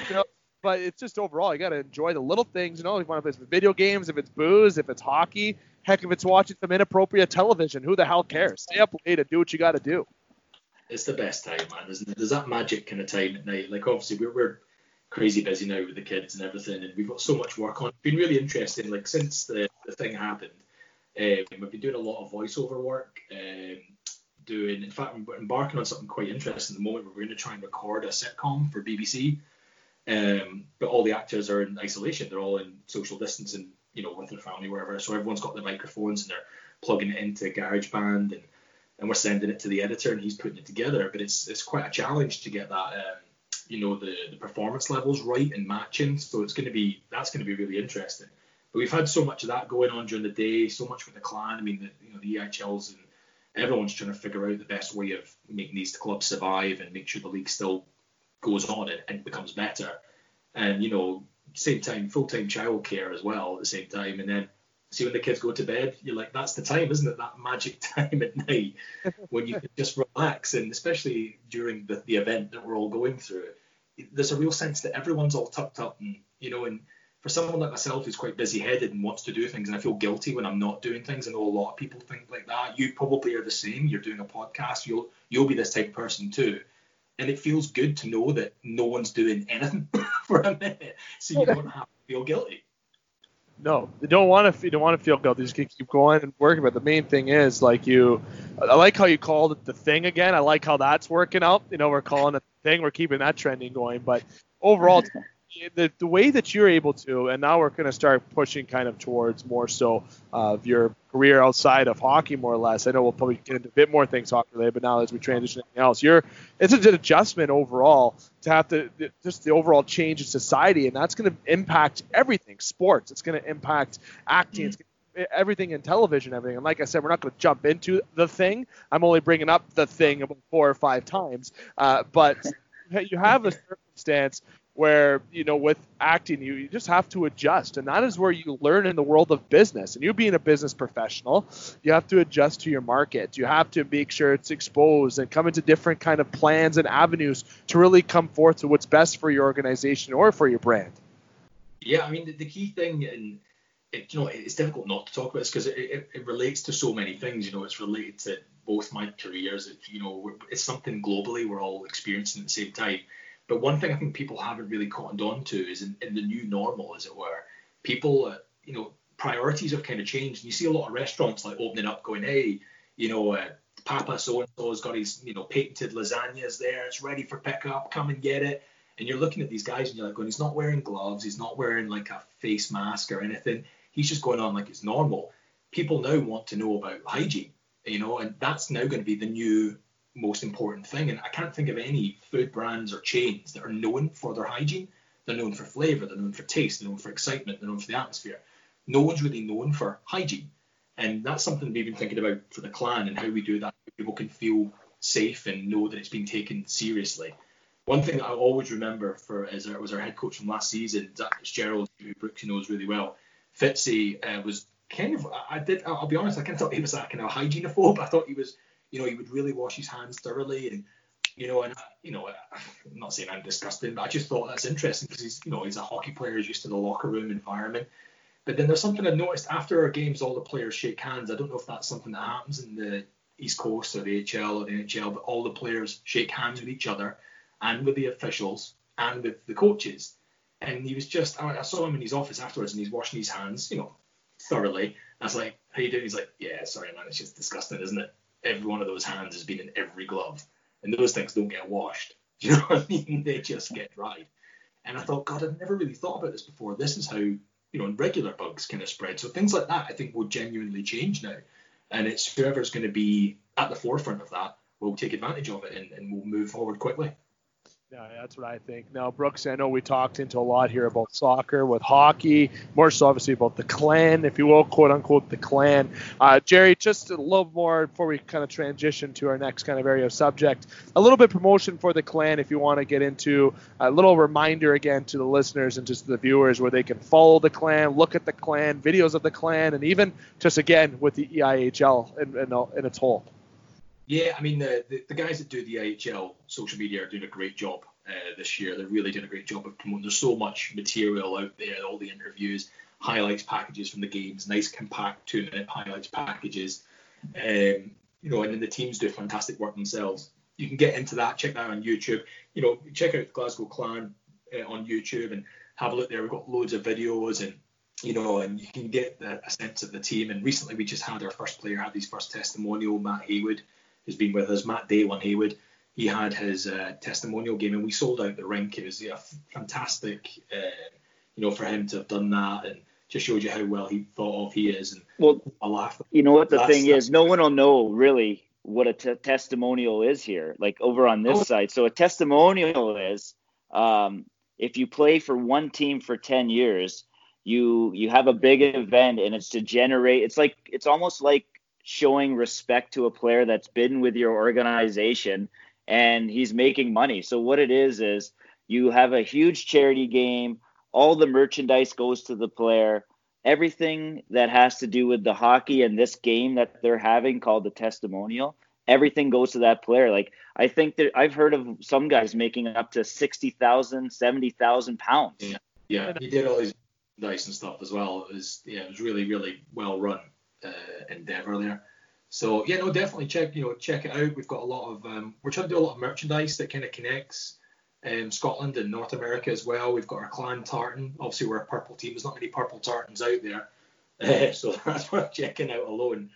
you know, but it's just overall, you got to enjoy the little things. You know, if you want to play video games, if it's booze, if it's hockey, heck, if it's watching some inappropriate television, who the hell cares? Stay up late and do what you got to do it's the best time, man. There's, there's that magic kind of time at night. Like obviously we're, we're crazy busy now with the kids and everything, and we've got so much work on. It's been really interesting. Like since the, the thing happened, um, we've been doing a lot of voiceover work. Um, doing, in fact, we're embarking on something quite interesting at the moment. We're going to try and record a sitcom for BBC. Um, but all the actors are in isolation. They're all in social distancing, you know, with their family, wherever. So everyone's got their microphones and they're plugging it into GarageBand and and we're sending it to the editor and he's putting it together. But it's it's quite a challenge to get that um, you know the the performance levels right and matching. So it's going to be that's going to be really interesting. But we've had so much of that going on during the day, so much with the clan. I mean, the, you know the EIHLs and everyone's trying to figure out the best way of making these clubs survive and make sure the league still goes on and, and becomes better. And you know, same time, full time childcare as well at the same time, and then see when the kids go to bed, you're like, that's the time, isn't it? That magic [LAUGHS] time at night when you can just relax. And especially during the, the event that we're all going through, there's a real sense that everyone's all tucked up and, you know, and for someone like myself who's quite busy headed and wants to do things, and I feel guilty when I'm not doing things. I know a lot of people think like that. You probably are the same. You're doing a podcast. You'll you'll be this type of person too. And it feels good to know that no one's doing anything [LAUGHS] for a minute, so you don't have to feel guilty. No, they don't want to. You don't want to feel guilty. Just keep going and working. But the main thing is, like you, I like how you called it the thing again. I like how that's working out. You know, we're calling it the thing. We're keeping that trending going. But overall, [LAUGHS] the, the way that you're able to, and now we're going to start pushing kind of towards more so of your career outside of hockey, more or less. I know we'll probably get into a bit more things hockey related, but now as we transition to anything else, you're it's an adjustment overall to have to just the overall change in society, and that's going to impact everything, sports. It's going to impact acting. Mm-hmm. Everything in television, everything. And like I said, we're not going to jump into the thing. I'm only bringing up the thing about four or five times. Uh, but [LAUGHS] you have a circumstance where you know with acting you, you just have to adjust. And that is where you learn in the world of business. And you being a business professional you have to adjust to your market. You have to make sure it's exposed and come into different kind of plans and avenues to really come forth to what's best for your organization or for your brand. Yeah i mean the, the key thing and it, you know it's difficult not to talk about this because it, it, it, relates to so many things you know it's related to both my careers. It, you know it's something globally we're all experiencing at the same time but one thing I think people haven't really cottoned on to is in, in the new normal, as it were, people, uh, you know, priorities have kind of changed. And you see a lot of restaurants like opening up, going, hey, you know, uh, Papa so and so's got his, you know, patented lasagnas there. It's ready for pickup. Come and get it. And you're looking at these guys and you're like, going, he's not wearing gloves. He's not wearing like a face mask or anything. He's just going on like it's normal. People now want to know about hygiene, you know, and that's now going to be the new most important thing. And I can't think of any food brands or chains that are known for their hygiene. They're known for flavor, they're known for taste, they're known for excitement, they're known for the atmosphere. No one's really known for hygiene. And that's something we've been thinking about for the clan and how we do that. People can feel safe and know that it's being taken seriously. One thing I always remember for as our, was our head coach from last season, Zack FitzGerald, who Brooks knows really well. Fitzy uh, was kind of, I did, I'll be honest, I kind of thought he was like kind of a hygienophobe. I thought he was, you know, he would really wash his hands thoroughly and you know, and you know, I'm not saying I'm disgusting, but I just thought that's interesting because he's, you know, he's a hockey player, he's used to the locker room environment. But then there's something I noticed after our games, all the players shake hands. I don't know if that's something that happens in the East Coast or the AHL or the NHL, but all the players shake hands with each other and with the officials and with the coaches. And he was just, I saw him in his office afterwards and he's washing his hands, you know, thoroughly. I was like, how you doing? He's like, yeah, sorry, man, it's just disgusting, isn't it? Every one of those hands has been in every glove and those things don't get washed. [LAUGHS] Do you know what I mean? They just get dried. And I thought, God, I've never really thought about this before. This is how you know regular bugs kind of spread. So things like that, I think, will genuinely change now. And it's whoever's going to be at the forefront of that will take advantage of it and, and will move forward quickly. Yeah, that's what I think. Now, Brooks, I know we talked into a lot here about soccer with hockey, more so obviously about the clan, if you will, quote unquote, the clan. Uh, Gerry, just a little more before we kind of transition to our next kind of area of subject, a little bit promotion for the clan if you want to get into a little reminder again to the listeners and just the viewers where they can follow the clan, look at the clan, videos of the clan, and even just again with the EIHL in, in, in its whole. Yeah, I mean the, the, the guys that do the IHL social media are doing a great job uh, this year. They're really doing a great job of promoting. There's so much material out there, all the interviews, highlights packages from the games, nice compact two minute highlights packages. Um, you know, and then the teams do fantastic work themselves. You can get into that, check that on YouTube. You know, check out Glasgow Clan uh, on YouTube and have a look there. We've got loads of videos and you know, and you can get the, a sense of the team. And recently, we just had our first player have his first testimonial, Matt Haywood who's been with us, Matt Day one Haywood. He had his uh, testimonial game and we sold out the rink. It was yeah, fantastic, uh, you know, for him to have done that and just showed you how well he thought of he is. And well, I laughed. You know what the thing is, no one will know really what a t- testimonial is here, like over on this oh. side. So a testimonial is um, if you play for one team for 10 years, you you have a big event and it's to generate. It's like it's almost like showing respect to a player that's been with your organization and he's making money. So what it is is you have a huge charity game, all the merchandise goes to the player. Everything that has to do with the hockey and this game that they're having called the testimonial, everything goes to that player. Like I think that I've heard of some guys making up to 60,000, 70,000 pounds. Yeah. Yeah, he did all his dice and stuff as well. It was yeah, it was really really well run uh, endeavor there. So yeah, no, definitely check you know check it out. We've got a lot of um, we're trying to do a lot of merchandise that kind of connects um, Scotland and North America as well. We've got our clan tartan. Obviously, we're a purple team. There's not many purple tartans out there, uh, [LAUGHS] so [LAUGHS] that's worth checking out alone.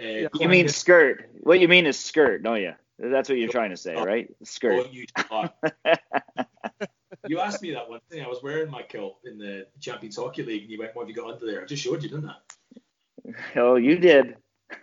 Uh, you mean skirt? What you mean is skirt, don't you? That's what you're trying to say, right? Skirt. You, [LAUGHS] you asked me that one thing. I was wearing my kilt in the Champions Hockey League, and you went, "What have you got under there?" I just showed you, didn't I? Oh, you did.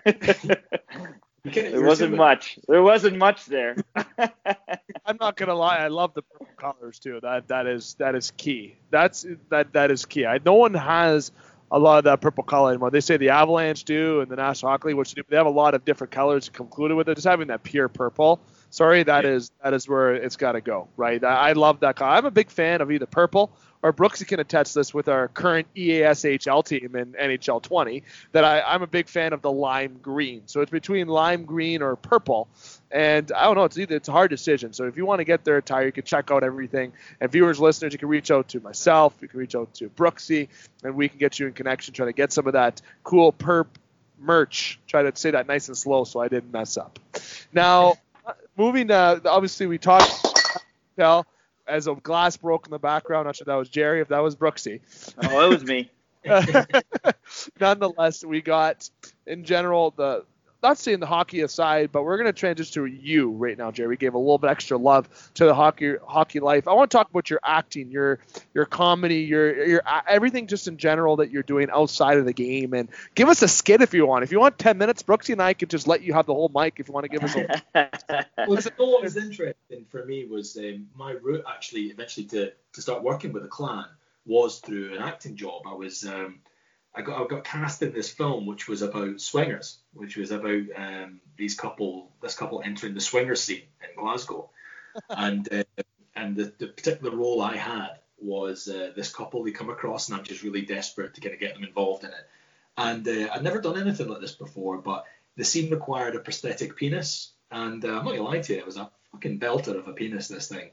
there wasn't much. There wasn't much there. [LAUGHS] I'm not gonna lie. I love the purple colors too. That that is that is key. That's that that is key. I, no one has a lot of that purple color anymore. They say the Avalanche do and the National Hockey League, which they have a lot of different colors included with it. Just having that pure purple. Sorry, that yeah. is that is where it's got to go. Right. I, I love that color. I'm a big fan of either purple or Brooksy can attest this with our current EASHL team in NHL 20, that I, I'm a big fan of the lime green. So it's between lime green or purple. And I don't know, it's either it's a hard decision. So if you want to get their attire, you can check out everything. And viewers, listeners, you can reach out to myself, you can reach out to Brooksy, and we can get you in connection, try to get some of that cool perp merch. Try to say that nice and slow so I didn't mess up. Now, uh, moving to obviously we talked tell as a glass broke in the background. Not sure that was Gerry, if that was Brooksy. Oh, it was me. [LAUGHS] nonetheless, we got in general the not saying the hockey aside, but we're going to transition to you right now, Gerry. We gave a little bit extra love to the hockey hockey life. I want to talk about your acting, your your comedy, your your everything just in general that you're doing outside of the game, and give us a skit if you want. If you want 10 minutes, Brooksy and I could just let you have the whole mic if you want to give us a. [LAUGHS] well, what was interesting for me was um, my route actually eventually to to start working with a clan was through an acting job. I was um, I got I got cast in this film which was about swingers, which was about um, these couple this couple entering the swinger scene in Glasgow, [LAUGHS] and uh, and the, the particular role I had was uh, this couple they come across and I'm just really desperate to kind of get them involved in it, and uh, I'd never done anything like this before, but the scene required a prosthetic penis, and uh, I'm not gonna lie to you, it was a fucking belter of a penis this thing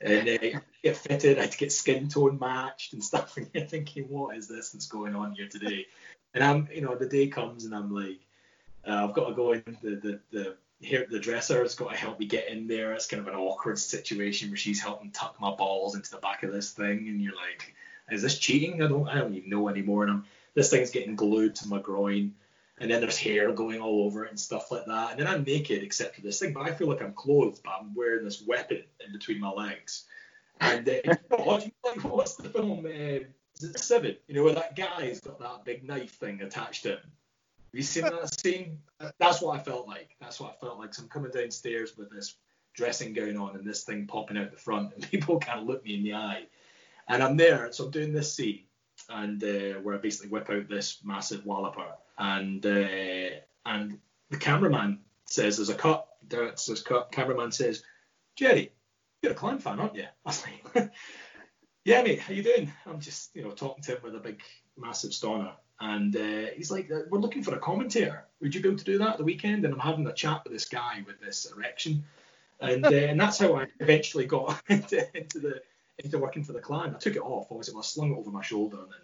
and uh, get fitted. I had to get skin tone matched and stuff. And you're thinking, what is this that's going on here today? And I'm, you know, the day comes and I'm like, uh, I've got to go in. The the the here the dresser has got to help me get in there. It's kind of an awkward situation where she's helping tuck my balls into the back of this thing, and you're like, is this cheating? I don't I don't even know anymore. And I'm this thing's getting glued to my groin and then there's hair going all over it and stuff like that. And then I'm naked except for this thing, but I feel like I'm clothed, but I'm wearing this weapon in between my legs. And uh, [LAUGHS] what, like, what's the film? Uh, is it Seven? You know, where that guy's got that big knife thing attached to him. Have you seen that scene? That's what I felt like. That's what I felt like. So I'm coming downstairs with this dressing gown on and this thing popping out the front, and [LAUGHS] people kind of look me in the eye. And I'm there, so I'm doing this scene, and uh, where I basically whip out this massive walloper and uh, and the cameraman says there's a cut. There's this cut. Cameraman says, Gerry, you're a Clan fan, aren't you? [LAUGHS] I was like, [LAUGHS] yeah, mate, how you doing? I'm just you know talking to him with a big massive stoner. And uh, he's like, we're looking for a commentator. Would you be able to do that at the weekend? And I'm having a chat with this guy with this erection, and uh, and that's how I eventually got [LAUGHS] into, into the into working for the clan. I took it off, obviously, I slung it over my shoulder and then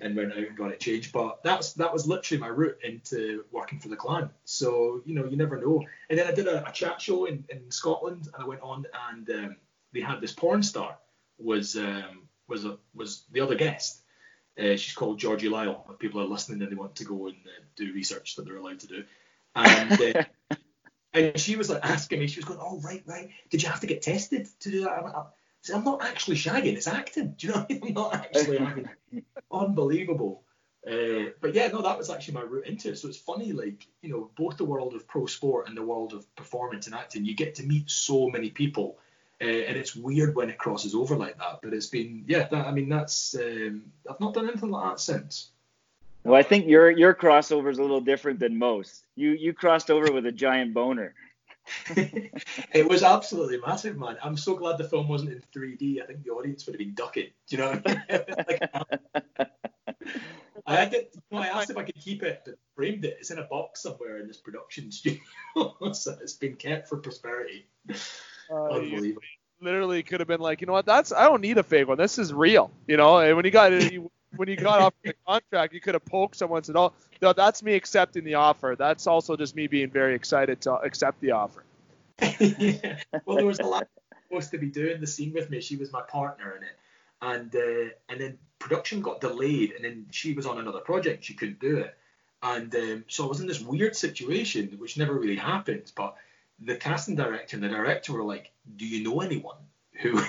and went out and got it changed. But that's that was literally my route into working for the clan. So you know, you never know. And then I did a, a chat show in, in Scotland, and I went on and um, they had this porn star was um, was a, was the other guest. Uh, she's called Georgie Lyall. If people are listening and they want to go and uh, do research that they're allowed to do, and. Uh, [LAUGHS] and she was like asking me, she was going, "Oh right, right. Did you have to get tested to do that?" I'm, I'm not actually shagging, it's acting. Do you know? What I am [LAUGHS] not actually acting. Unbelievable. Uh, but yeah, no, that was actually my route into it. So it's funny, like you know, both the world of pro sport and the world of performance and acting, you get to meet so many people, uh, and it's weird when it crosses over like that. But it's been, yeah, that, I mean, that's um, I've not done anything like that since. Well, I think your your crossover is a little different than most. You you crossed over with a giant boner. [LAUGHS] it was absolutely massive, man. I'm so glad the film wasn't in 3D. I think the audience would have been ducking. Do you know I mean? [LAUGHS] like, I did. You know, I asked if I could keep it, but framed it. It's in a box somewhere in this production [LAUGHS] studio, so it's been kept for prosperity. Uh, Unbelievable. Literally could have been like, you know what? That's I don't need a fake one. This is real. You know, and when you got it, you, when you got off the [LAUGHS] contract, you could have poked someone and said, "Oh, no, that's me accepting the offer." That's also just me being very excited to accept the offer. [LAUGHS] yeah. Well, there was a lot supposed to be doing the scene with me. She was my partner in it, and uh, and then production got delayed, and then she was on another project. She couldn't do it, and um, so I was in this weird situation, which never really happens. But the casting director and the director were like, "Do you know anyone?" Who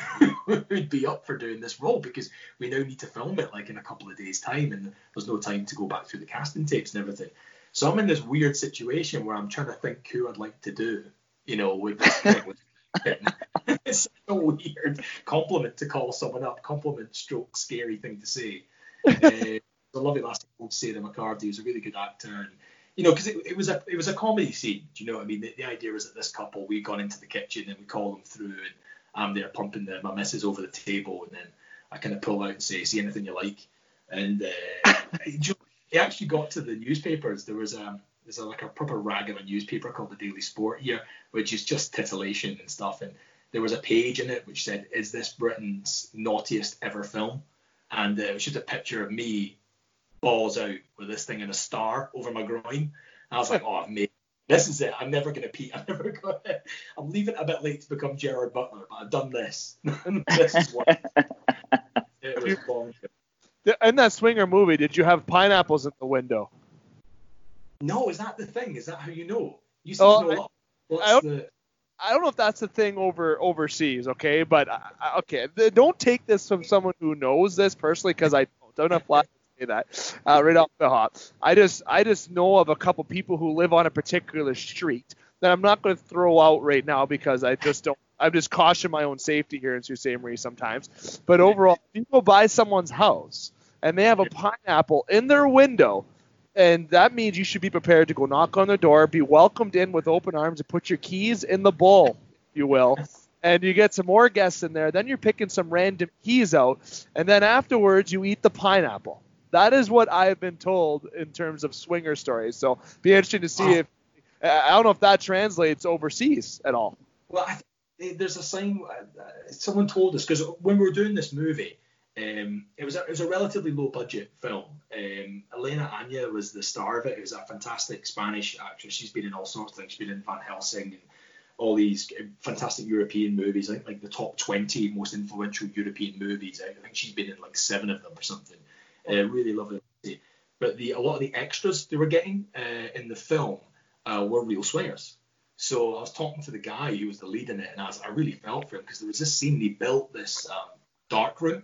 [LAUGHS] would be up for doing this role because we now need to film it like in a couple of days time and there's no time to go back through the casting tapes and everything so i'm in this weird situation where i'm trying to think who i'd like to do you know with, with [LAUGHS] [LAUGHS] it's a weird compliment to call someone up compliment stroke scary thing to say uh, a lovely last called Sarah McCarthy who's a really good actor and you know, because it, it was a it was a comedy scene. Do you know what I mean? The, the idea was that this couple we got into the kitchen and we call them through and I'm there pumping the, my missus over the table, and then I kind of pull out and say, "See anything you like?" And uh, [LAUGHS] it actually got to the newspapers. There was a there's a, like a proper rag of a newspaper called the Daily Sport here, which is just titillation and stuff. And there was a page in it which said, "Is this Britain's naughtiest ever film?" And uh, it was just a picture of me balls out with this thing in a star over my groin. And I was like, "Oh, [LAUGHS] mate, this is it. I'm never going to peak. [LAUGHS] I'm never going to. I'm leaving a bit late to become Gerard Butler, but I've done this. [LAUGHS] this is what. [LAUGHS] it was in that swinger movie, did you have pineapples in the window? No, is that the thing? Is that how you know? You seem oh, to know a lot. What's I, the I don't know if that's the thing over overseas, okay? But okay, don't take this from someone who knows this personally, because I don't. Don't apply to say that uh, right off the hop. I just I just know of a couple people who live on a particular street that I'm not going to throw out right now because I just don't. I'm just caution my own safety here in Sault Ste. Marie sometimes. But overall, if you go buy someone's house and they have a pineapple in their window and that means you should be prepared to go knock on the door, be welcomed in with open arms, and put your keys in the bowl, if you will. And you get some more guests in there. Then you're picking some random keys out, and then afterwards you eat the pineapple. That is what I have been told in terms of swinger stories. So be interesting to see if I don't know if that translates overseas at all. Well, I, there's a sign. Uh, someone told us because when we were doing this movie, um, it was a, it was a relatively low budget film. Um, Elena Anaya was the star of it. It was a fantastic Spanish actress. She's been in all sorts of things. She's been in Van Helsing and all these fantastic European movies. I think like the top 20 most influential European movies. I think she's been in like seven of them or something. Uh, really lovely. But the a lot of the extras they were getting uh, in the film uh, were real swingers. So I was talking to the guy who was the lead in it, and I, was, I really felt for him because there was this scene he built this um, dark room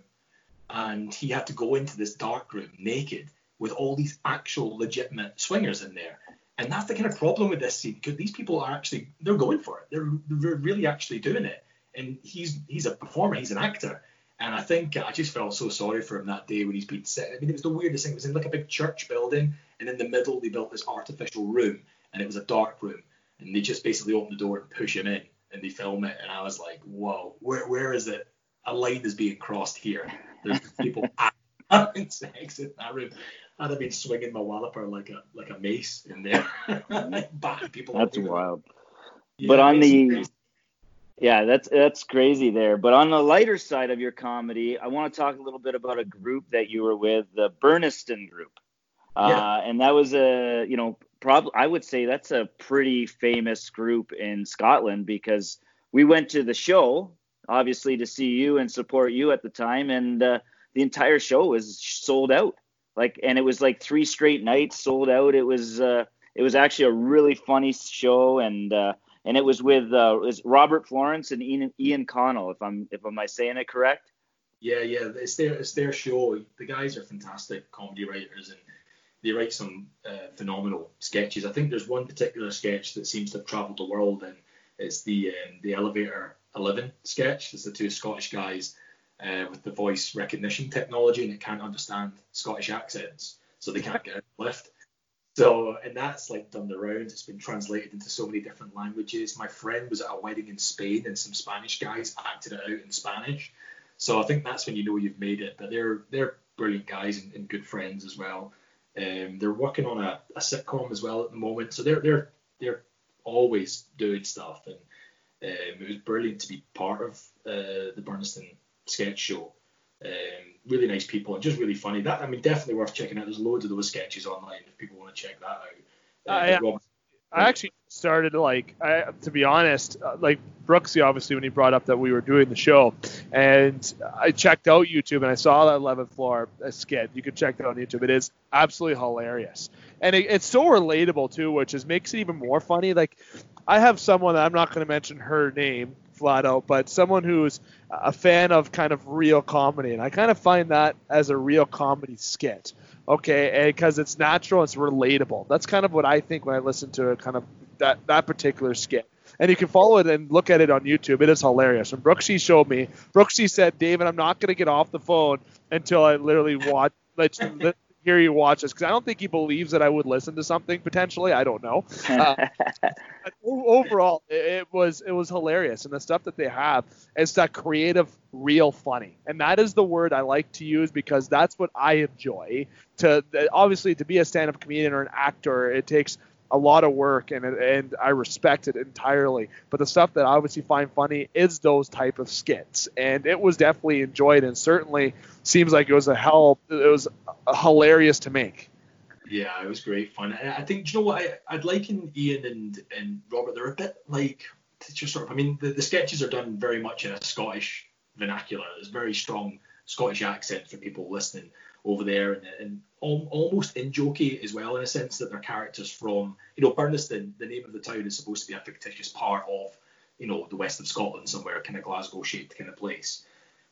and he had to go into this dark room naked with all these actual legitimate swingers in there. And that's the kind of problem with this scene because these people are actually they're going for it. They're, they're really actually doing it. And he's he's a performer, he's an actor. And I think I just felt so sorry for him that day when he's been set. I mean, it was the weirdest thing. It was in like a big church building, and in the middle they built this artificial room, and it was a dark room. And they just basically open the door and push him in, and they film it. And I was like, whoa, where where is it? A line is being crossed here. There's [LAUGHS] people having sex in that room. I'd have been swinging my walloper like a like a mace in there, [LAUGHS] batting people. That's wild. Yeah, but on the yeah, that's that's crazy there. But on the lighter side of your comedy, I want to talk a little bit about a group that you were with, the Burnistoun Group. Uh, yeah. and that was a, you know, probably I would say that's a pretty famous group in Scotland because we went to the show obviously to see you and support you at the time, and uh, the entire show was sold out. Like, and it was like three straight nights sold out. It was uh, it was actually a really funny show, and uh, and it was with uh, Robert Florence and Ian, Iain Connell, if I'm if am I saying it correct? Yeah, yeah, it's their it's their show. The guys are fantastic comedy writers, and they write some uh, phenomenal sketches. I think there's one particular sketch that seems to have travelled the world, and it's the um, the elevator 11 sketch. It's the two Scottish guys uh, with the voice recognition technology and it can't understand Scottish accents, so they can't get a lift. So, and that's like done the rounds. It's been translated into so many different languages. My friend was at a wedding in Spain and some Spanish guys acted it out in Spanish. So I think that's when you know you've made it. But they're they're brilliant guys and, and good friends as well. Um, they're working on a, a sitcom as well at the moment. So they're they're they're always doing stuff and um, it was brilliant to be part of uh, the Burnistoun sketch show. Um, really nice people and just really funny. That I mean, definitely worth checking out. There's loads of those sketches online if people want to check that out. Uh, I, Rob, I actually started like I, to be honest, uh, like Brooksy obviously when he brought up that we were doing the show, and I checked out YouTube and I saw that 11th floor skit. You can check that on YouTube. It is absolutely hilarious, and it, it's so relatable too, which is makes it even more funny. Like I have someone that I'm not going to mention her name but someone who's a fan of kind of real comedy, and I kind of find that as a real comedy skit. Okay, because it's natural, it's relatable. That's kind of what I think when I listen to a kind of that that particular skit. And you can follow it and look at it on YouTube. It is hilarious. And Brooksy showed me. Brooksy said, "David, I'm not going to get off the phone until I literally watch hear you watch this because I don't think he believes that I would listen to something potentially. I don't know. [LAUGHS] Uh, overall, it, it, was it was hilarious, and the stuff that they have is that creative, real funny, and that is the word I like to use because that's what I enjoy. To obviously to be a stand-up comedian or an actor, it takes a lot of work and and I respect it entirely. But the stuff that I obviously find funny is those type of skits, and it was definitely enjoyed and certainly seems like it was a hell it was hilarious to make. Yeah, it was great fun. I think you know what I, I'd liken Iain and and Robert. They're a bit like just sort of. I mean, the, the sketches are done very much in a Scottish vernacular. There's very strong Scottish accent for people listening. over there, and, and almost in jokey as well in a sense that they're characters from you know Burnistoun. The name of the town is supposed to be a fictitious part of you know the west of Scotland somewhere, kind of Glasgow shaped kind of place.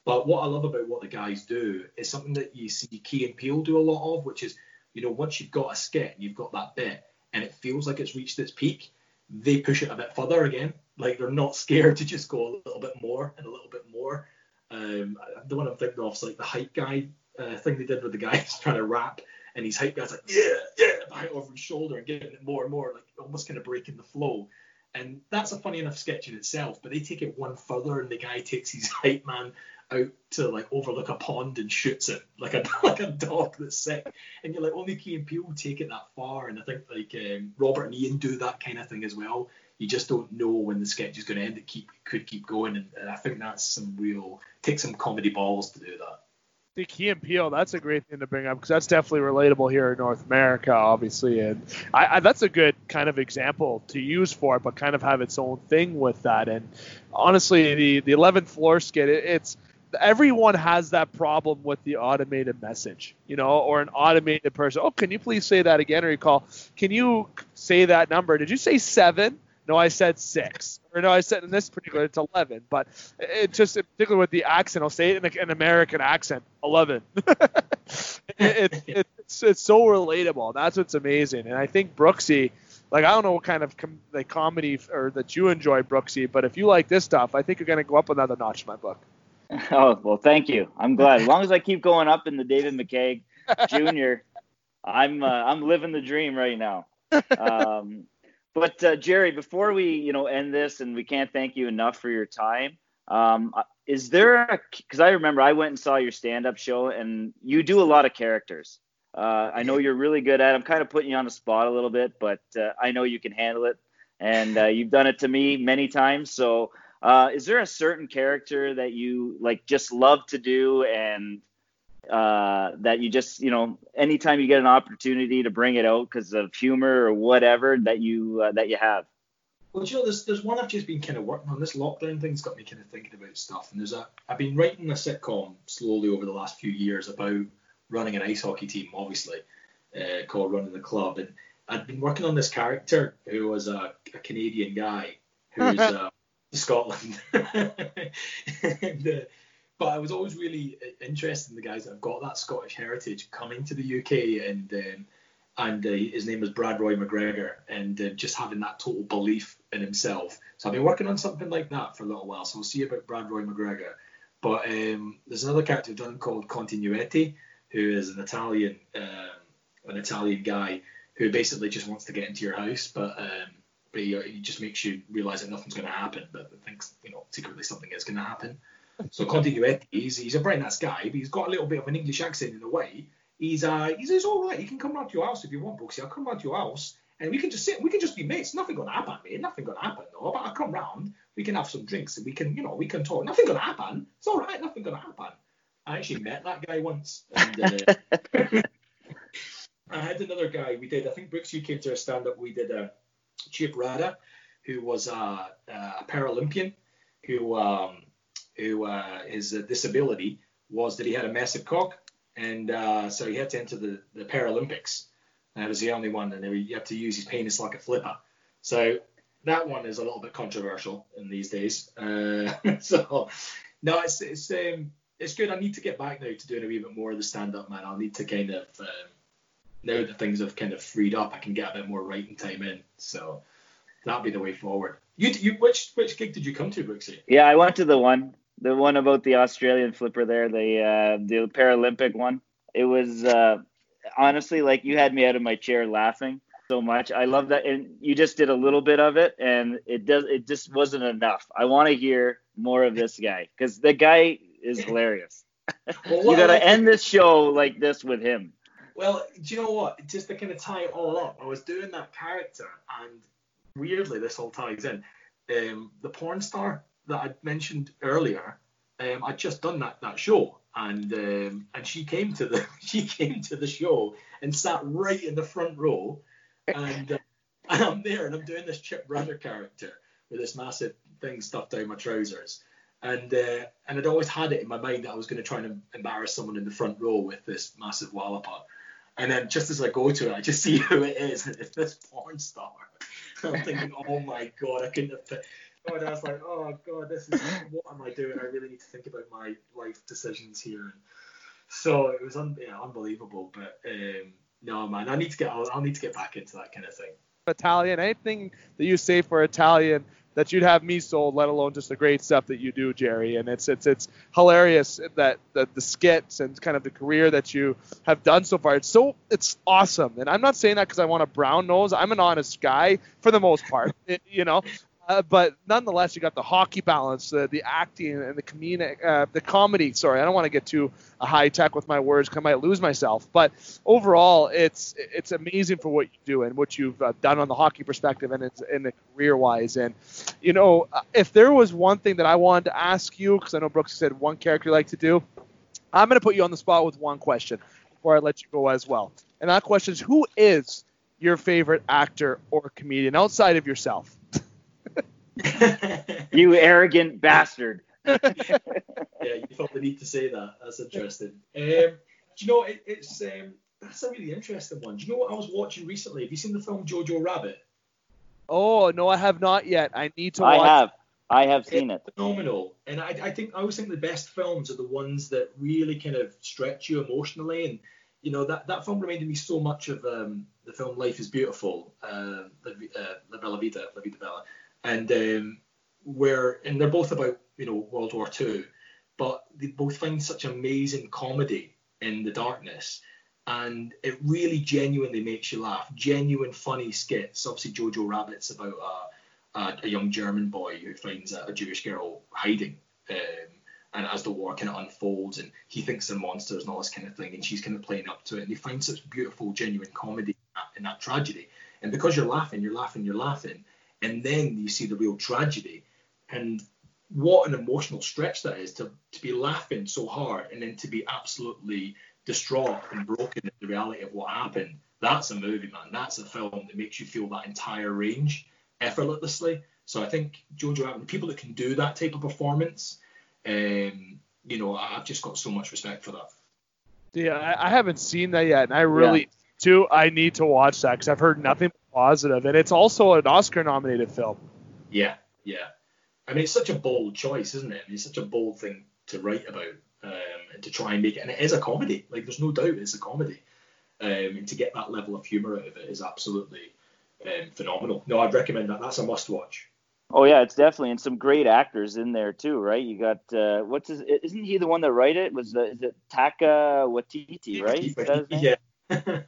But what I love about what the guys do is something that you see Key and Peele do a lot of, which is you know once you've got a skit and you've got that bit and it feels like it's reached its peak, they push it a bit further again. Like they're not scared to just go a little bit more and a little bit more. Um, the one I'm thinking of is like the hype guy uh, thing they did with the guy [LAUGHS] trying to rap, and his hype guy's like, yeah, yeah, behind over his shoulder and giving it more and more, like almost kind of breaking the flow. And that's a funny enough sketch in itself, but they take it one further, and the guy takes his hype man out to like overlook a pond and shoots it [LAUGHS] like a like a dog that's sick. And you're like, only Key and Peele take it that far, and I think like um, Robert and Iain do that kind of thing as well. You just don't know when the sketch is going to end. It keep could keep going, and, and I think that's some real take some comedy balls to do that. The Key and Peele, that's a great thing to bring up because that's definitely relatable here in North America, obviously, and I, I, that's a good kind of example to use for it, but kind of have its own thing with that. And honestly, the the 11th floor skit, it, it's everyone has that problem with the automated message, you know, or an automated person. Oh, can you please say that again? Or you call, can you say that number? Did you say seven? No, I said six. Or no, I said in this particular it's eleven. But it just in particular with the accent, I'll say it in an American accent, eleven. [LAUGHS] it, it, it, it's it's so relatable. That's what's amazing. And I think Brooksy, like I don't know what kind of com- like comedy or that you enjoy Brooksy, but if you like this stuff, I think you're gonna go up another notch in my book. [LAUGHS] Oh well, thank you. I'm glad. As long as I keep going up in the David McCaig Jr., [LAUGHS] I'm uh, I'm living the dream right now. Um, but uh, Gerry, before we you know end this, and we can't thank you enough for your time. Um, uh, is there a because I remember I went and saw your stand-up show, and you do a lot of characters. Uh, I know you're really good at. It. I'm kind of putting you on the spot a little bit, but uh, I know you can handle it, and uh, you've done it to me many times. So uh, is there a certain character that you like just love to do and uh, that you just you know anytime you get an opportunity to bring it out because of humor or whatever that you uh, that you have? Well, you know, there's there's one I've just been kind of working on. This lockdown thing's got me kind of thinking about stuff. And there's a I've been writing a sitcom slowly over the last few years about running an ice hockey team, obviously, uh, called Running the Club. And I'd been working on this character who was a, a Canadian guy who's [LAUGHS] uh, Scotland. [LAUGHS] and, uh, but I was always really interested in the guys that have got that Scottish heritage coming to the UK, and um, and uh, his name was Brad Roy McGregor, and uh, just having that total belief in himself. So I've been working on something like that for a little while. So we'll see about Brad Roy McGregor. But um, there's another character I've done called Continuetti, who is an Italian, um, an Italian guy who basically just wants to get into your house, but um, but he, he just makes you realize that nothing's going to happen, but thinks you know secretly something is going to happen. So Continuetti, he's, he's a very nice guy, but he's got a little bit of an English accent in a way. He's uh he's, he's all right. He can come round to your house if you want, Brooksy. I'll come round to your house and we can just sit. We can just be mates. Nothing gonna happen, mate. Nothing gonna happen, though. But I'll come round. We can have some drinks and we can, you know, we can talk. Nothing gonna happen. It's all right. Nothing gonna happen. I actually met that guy once. And, uh, [LAUGHS] I had another guy. We did. I think Brooks, you came to a stand up. We did a Chip Rada, who was a, a Paralympian, who um, who uh, his disability was that he had a massive cock, and uh, so he had to enter the, the Paralympics. And it was the only one, and you have to use his penis like a flipper. So that one is a little bit controversial in these days. Uh, [LAUGHS] so no, it's it's um, it's good. I need to get back now to doing a wee bit more of the stand up, man. I'll need to kind of um, now that things have kind of freed up, I can get a bit more writing time in. So that'll be the way forward. You, you which which gig did you come to, Brooksy? Yeah, I went to the one, the one about the Australian flipper there, the uh, the Paralympic one. It was uh, honestly like you had me out of my chair laughing so much. I love that, and you just did a little bit of it, and it does it just wasn't enough. I want to hear more of this guy because the guy is hilarious. [LAUGHS] Well, you got to end this show like this with him. Well, do you know what? Just to kind of tie it all up, I was doing that character, and weirdly, this all ties in. Um, the porn star that I mentioned earlier, um, I'd just done that that show, and um, and she came to the [LAUGHS] she came to the show and sat right in the front row, and, uh, [LAUGHS] and I'm there and I'm doing this Chip Rudder character with this massive thing stuffed down my trousers, And uh, and I'd always had it in my mind that I was going to try and embarrass someone in the front row with this massive wallopot. And then just as I go to it, I just [LAUGHS] see who it is. It's this porn star. I'm thinking, oh my god, I couldn't have. Oh, I was like, oh god, this is [LAUGHS] what am I doing? I really need to think about my life decisions here. And so it was un- yeah, unbelievable. But um, no, man, I need to get I'll, I'll need to get back into that kind of thing. Italian, anything that you say for Italian that you'd have me sold, let alone just the great stuff that you do, Gerry. And it's it's it's hilarious that, that the skits and kind of the career that you have done so far. It's so it's awesome. And I'm not saying that because I want a brown nose. I'm an honest guy for the most part. [LAUGHS] you know, uh, but nonetheless, you got the hockey balance, uh, the acting, and the comedic, uh, the comedy. Sorry, I don't want to get too uh, high tech with my words, I might lose myself. But overall, it's it's amazing for what you do and what you've uh, done on the hockey perspective and in the career wise. And you know, uh, if there was one thing that I wanted to ask you, because I know Brooks said one character you like to do, I'm going to put you on the spot with one question before I let you go as well. And that question is, who is your favorite actor or comedian outside of yourself? You arrogant bastard. [LAUGHS] yeah, you felt the need to say that. That's interesting. Um, do you know it, it's um, that's a really interesting one. Do you know what I was watching recently? Have you seen the film Jojo Rabbit? Oh no, I have not yet. I need to. Watch. I have. I have seen it's it. Phenomenal, and I, I think I always think the best films are the ones that really kind of stretch you emotionally, and you know that that film reminded me so much of um, the film Life is Beautiful, uh, La, uh, La Bella Vita, La Vita Bella and um, where and they're both about you know World War II, but they both find such amazing comedy in the darkness, and it really genuinely makes you laugh. Genuine funny skits. Obviously, Jojo Rabbit's about a, a, a young German boy who finds a, a Jewish girl hiding. Um, and as the war kind of unfolds and he thinks they're monsters and all this kind of thing and she's kind of playing up to it and they find such beautiful genuine comedy in that, in that tragedy and because you're laughing you're laughing you're laughing and then you see the real tragedy. And what an emotional stretch that is to, to be laughing so hard and then to be absolutely distraught and broken at the reality of what happened. That's a movie, man. That's a film that makes you feel that entire range effortlessly. So I think Jojo Rabbit, people that can do that type of performance, um, you know, I've just got so much respect for that. Yeah, I, I haven't seen that yet, and I really yeah. too. I need to watch that because I've heard nothing positive, and it's also an Oscar-nominated film. Yeah, yeah. I mean, it's such a bold choice, isn't it? I mean, it's such a bold thing to write about um, and to try and make it, and it is a comedy. Like, there's no doubt it's a comedy, um, and to get that level of humor out of it is absolutely um, phenomenal. No, I'd recommend that. That's a must-watch. Oh yeah, it's definitely and some great actors in there too, right? You got uh, what's his? Isn't he the one that wrote it? Was the, is it Taika Waititi, right? Yeah. [LAUGHS]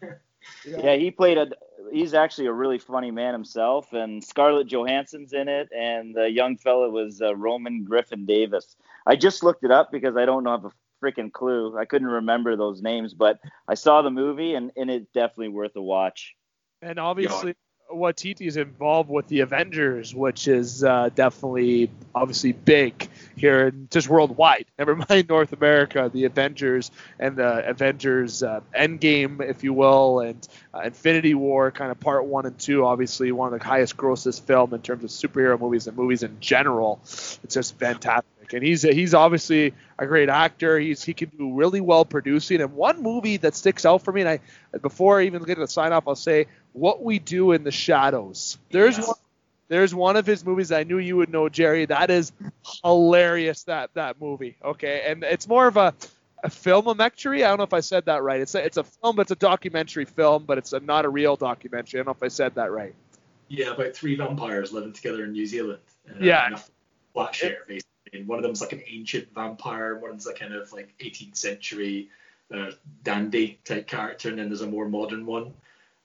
yeah, he played a he's actually a really funny man himself, and Scarlett Johansson's in it, and the young fella was uh, Roman Griffin Davis. I just looked it up because I don't know have a freaking clue. I couldn't remember those names, but I saw the movie, and, and it's definitely worth a watch. And obviously, Waititi is involved with the Avengers, which is uh, definitely obviously big here and just worldwide. [LAUGHS] Never mind North America, the Avengers and the Avengers uh, Endgame, if you will, and uh, Infinity War, kind of part one and two. Obviously, one of the highest grossest film in terms of superhero movies and movies in general. It's just fantastic and he's he's obviously a great actor. He's he can do really well producing. And one movie that sticks out for me, and I before I even get to the sign off, I'll say what we do in the shadows. There's yes. one. There's one of his movies I knew you would know, Gerry. That is hilarious. That that movie. Okay, and it's more of a a filmometry. I don't know if I said that right. It's a, it's a film, but it's a documentary film, but it's a, not a real documentary. I don't know if I said that right. Yeah, about three vampires living together in New Zealand. Uh, yeah. Flat share, basically and one of them's like an ancient vampire, one's a kind of like 18th century uh, dandy type character, and then there's a more modern one.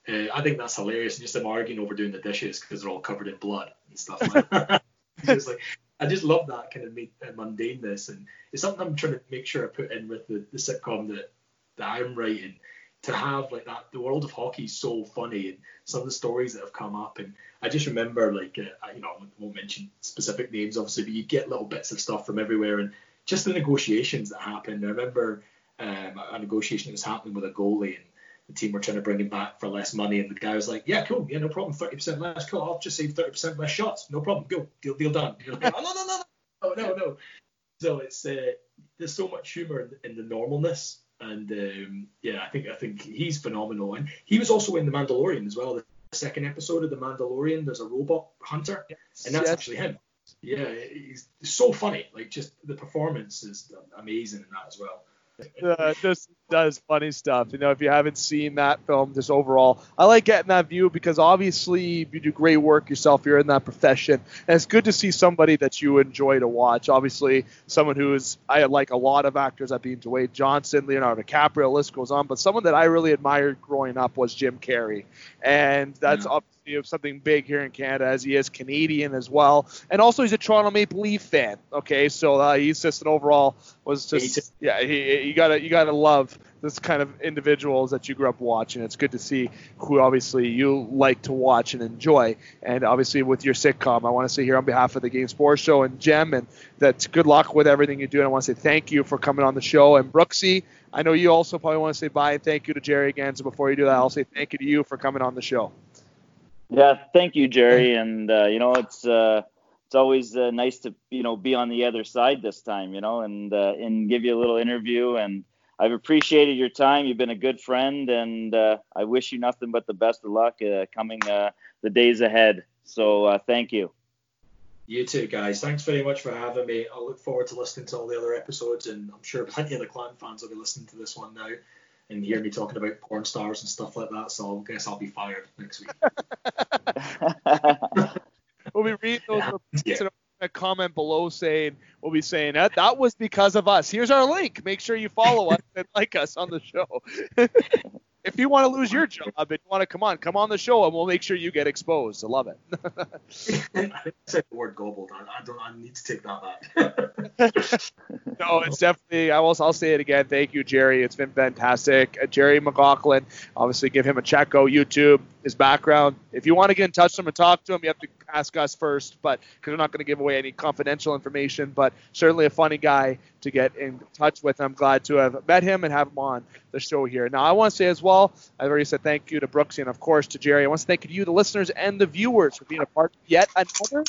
Uh, I think that's hilarious. And just them arguing over doing the dishes because they're all covered in blood and stuff like that. [LAUGHS] [LAUGHS] it's like I just love that kind of uh, mundaneness, and it's something I'm trying to make sure I put in with the, the sitcom that that I'm writing to have like that the world of hockey is so funny and some of the stories that have come up. And I just remember like uh, you know I won't mention specific names obviously but you get little bits of stuff from everywhere and just the negotiations that happened I remember um, a negotiation that was happening with a goalie and the team were trying to bring him back for less money. And the guy was like yeah cool. Yeah no problem. 30% less. Cool. I'll just save 30% less shots. No problem. Go. Deal, deal done. Like, oh, no no no no. No no. So it's uh, there's so much humor in the normalness, and um, yeah, I think I think he's phenomenal. And he was also in the Mandalorian as well. The second episode of the Mandalorian, there's a robot hunter, yes. and that's yes. actually him. Yeah, he's so funny. Like just the performance is amazing in that as well uh, just does funny stuff. You know, if you haven't seen that film, just overall, I like getting that view because obviously you do great work yourself. You're in that profession, and it's good to see somebody that you enjoy to watch. Obviously, someone who is I like a lot of actors. I've been Dwayne Johnson, Leonardo DiCaprio, list goes on. But someone that I really admired growing up was Jim Carrey, and that's yeah. obviously something big here in Canada as he is Canadian as well, and also he's a Toronto Maple Leaf fan. Okay, so uh, he's just an overall was just yeah he, you gotta you gotta love this kind of individuals that you grew up watching. It's good to see who obviously you like to watch and enjoy. And obviously with your sitcom, I want to say here on behalf of the Game Sports Show and GEM, and that's good luck with everything you do. And I want to say thank you for coming on the show. And Brooksy, I know you also probably want to say bye and thank you to Gerry again. So before you do that, I'll say thank you to you for coming on the show. Yeah, thank you, Gerry. And uh, you know, it's uh, it's always uh, nice to you know be on the other side this time, you know, and uh, and give you a little interview. And I've appreciated your time. You've been a good friend, and uh, I wish you nothing but the best of luck uh, coming the days ahead. So thank you. You too, guys. Thanks very much for having me. I look forward to listening to all the other episodes, and I'm sure plenty of the clan fans will be listening to this one now and hear me talking about porn stars and stuff like that. So I guess I'll be fired next week. [LAUGHS] we'll be reading those yeah. a comment below saying we'll be saying that that was because of us. Here's our link. Make sure you follow us and [LAUGHS] like us on the show. [LAUGHS] if you want to lose your job and you want to come on, come on the show and we'll make sure you get exposed. I love it. I said the word gobbled. I, I, don't. I need to take that back. No, it's definitely. I will. I'll say it again. Thank you, Gerry. It's been fantastic. Uh, Gerry McLaughlin. Obviously, give him a check. Go YouTube. His background. If you want to get in touch with him and talk to him, you have to ask us first. But because we're not going to give away any confidential information. But certainly a funny guy to get in touch with. I'm glad to have met him and have him on the show here. Now, I want to say as well, I've already said thank you to Brooksy and, of course, to Gerry. I want to thank you, the listeners and the viewers, for being a part of yet another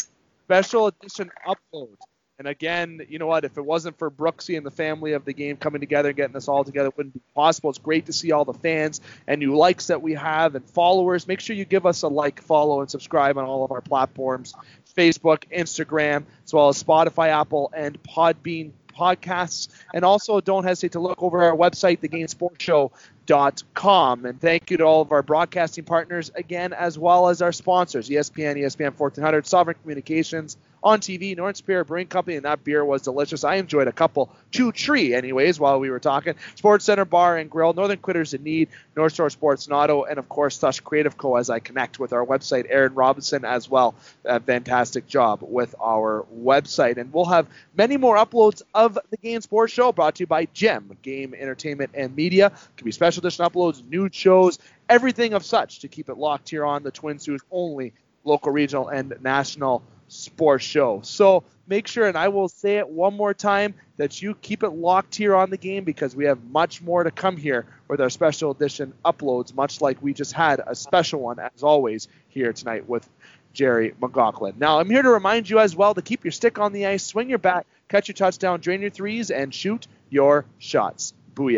special edition upload. And again, you know what? If it wasn't for Brooksy and the family of the game coming together and getting this all together, it wouldn't be possible. It's great to see all the fans and new likes that we have and followers. Make sure you give us a like, follow, and subscribe on all of our platforms Facebook, Instagram, as well as Spotify, Apple, and Podbean podcasts. And also don't hesitate to look over our website, thegamesportshow.com. And thank you to all of our broadcasting partners again, as well as our sponsors, ESPN, ESPN 1400, Sovereign Communications, on TV, North Spirit Brewing Company, and that beer was delicious. I enjoyed a couple, two tree, anyways, while we were talking. Sports Center Bar and Grill, Northern Critters in Need, North Shore Sports Auto, and of course, Thush Creative Co. as I connect with our website, Aaron Robinson as well. A fantastic job with our website. And we'll have many more uploads of the Game Sports Show brought to you by GEM, Game Entertainment and Media. It can be special edition uploads, nude shows, everything of such to keep it locked here on the Twin Sault's only local, regional, and national sports show. So make sure, and I will say it one more time, that you keep it locked here on the game because we have much more to come here with our special edition uploads, much like we just had a special one, as always, here tonight with Gerry McLaughlin. Now, I'm here to remind you as well to keep your stick on the ice, swing your bat, catch your touchdown, drain your threes, and shoot your shots.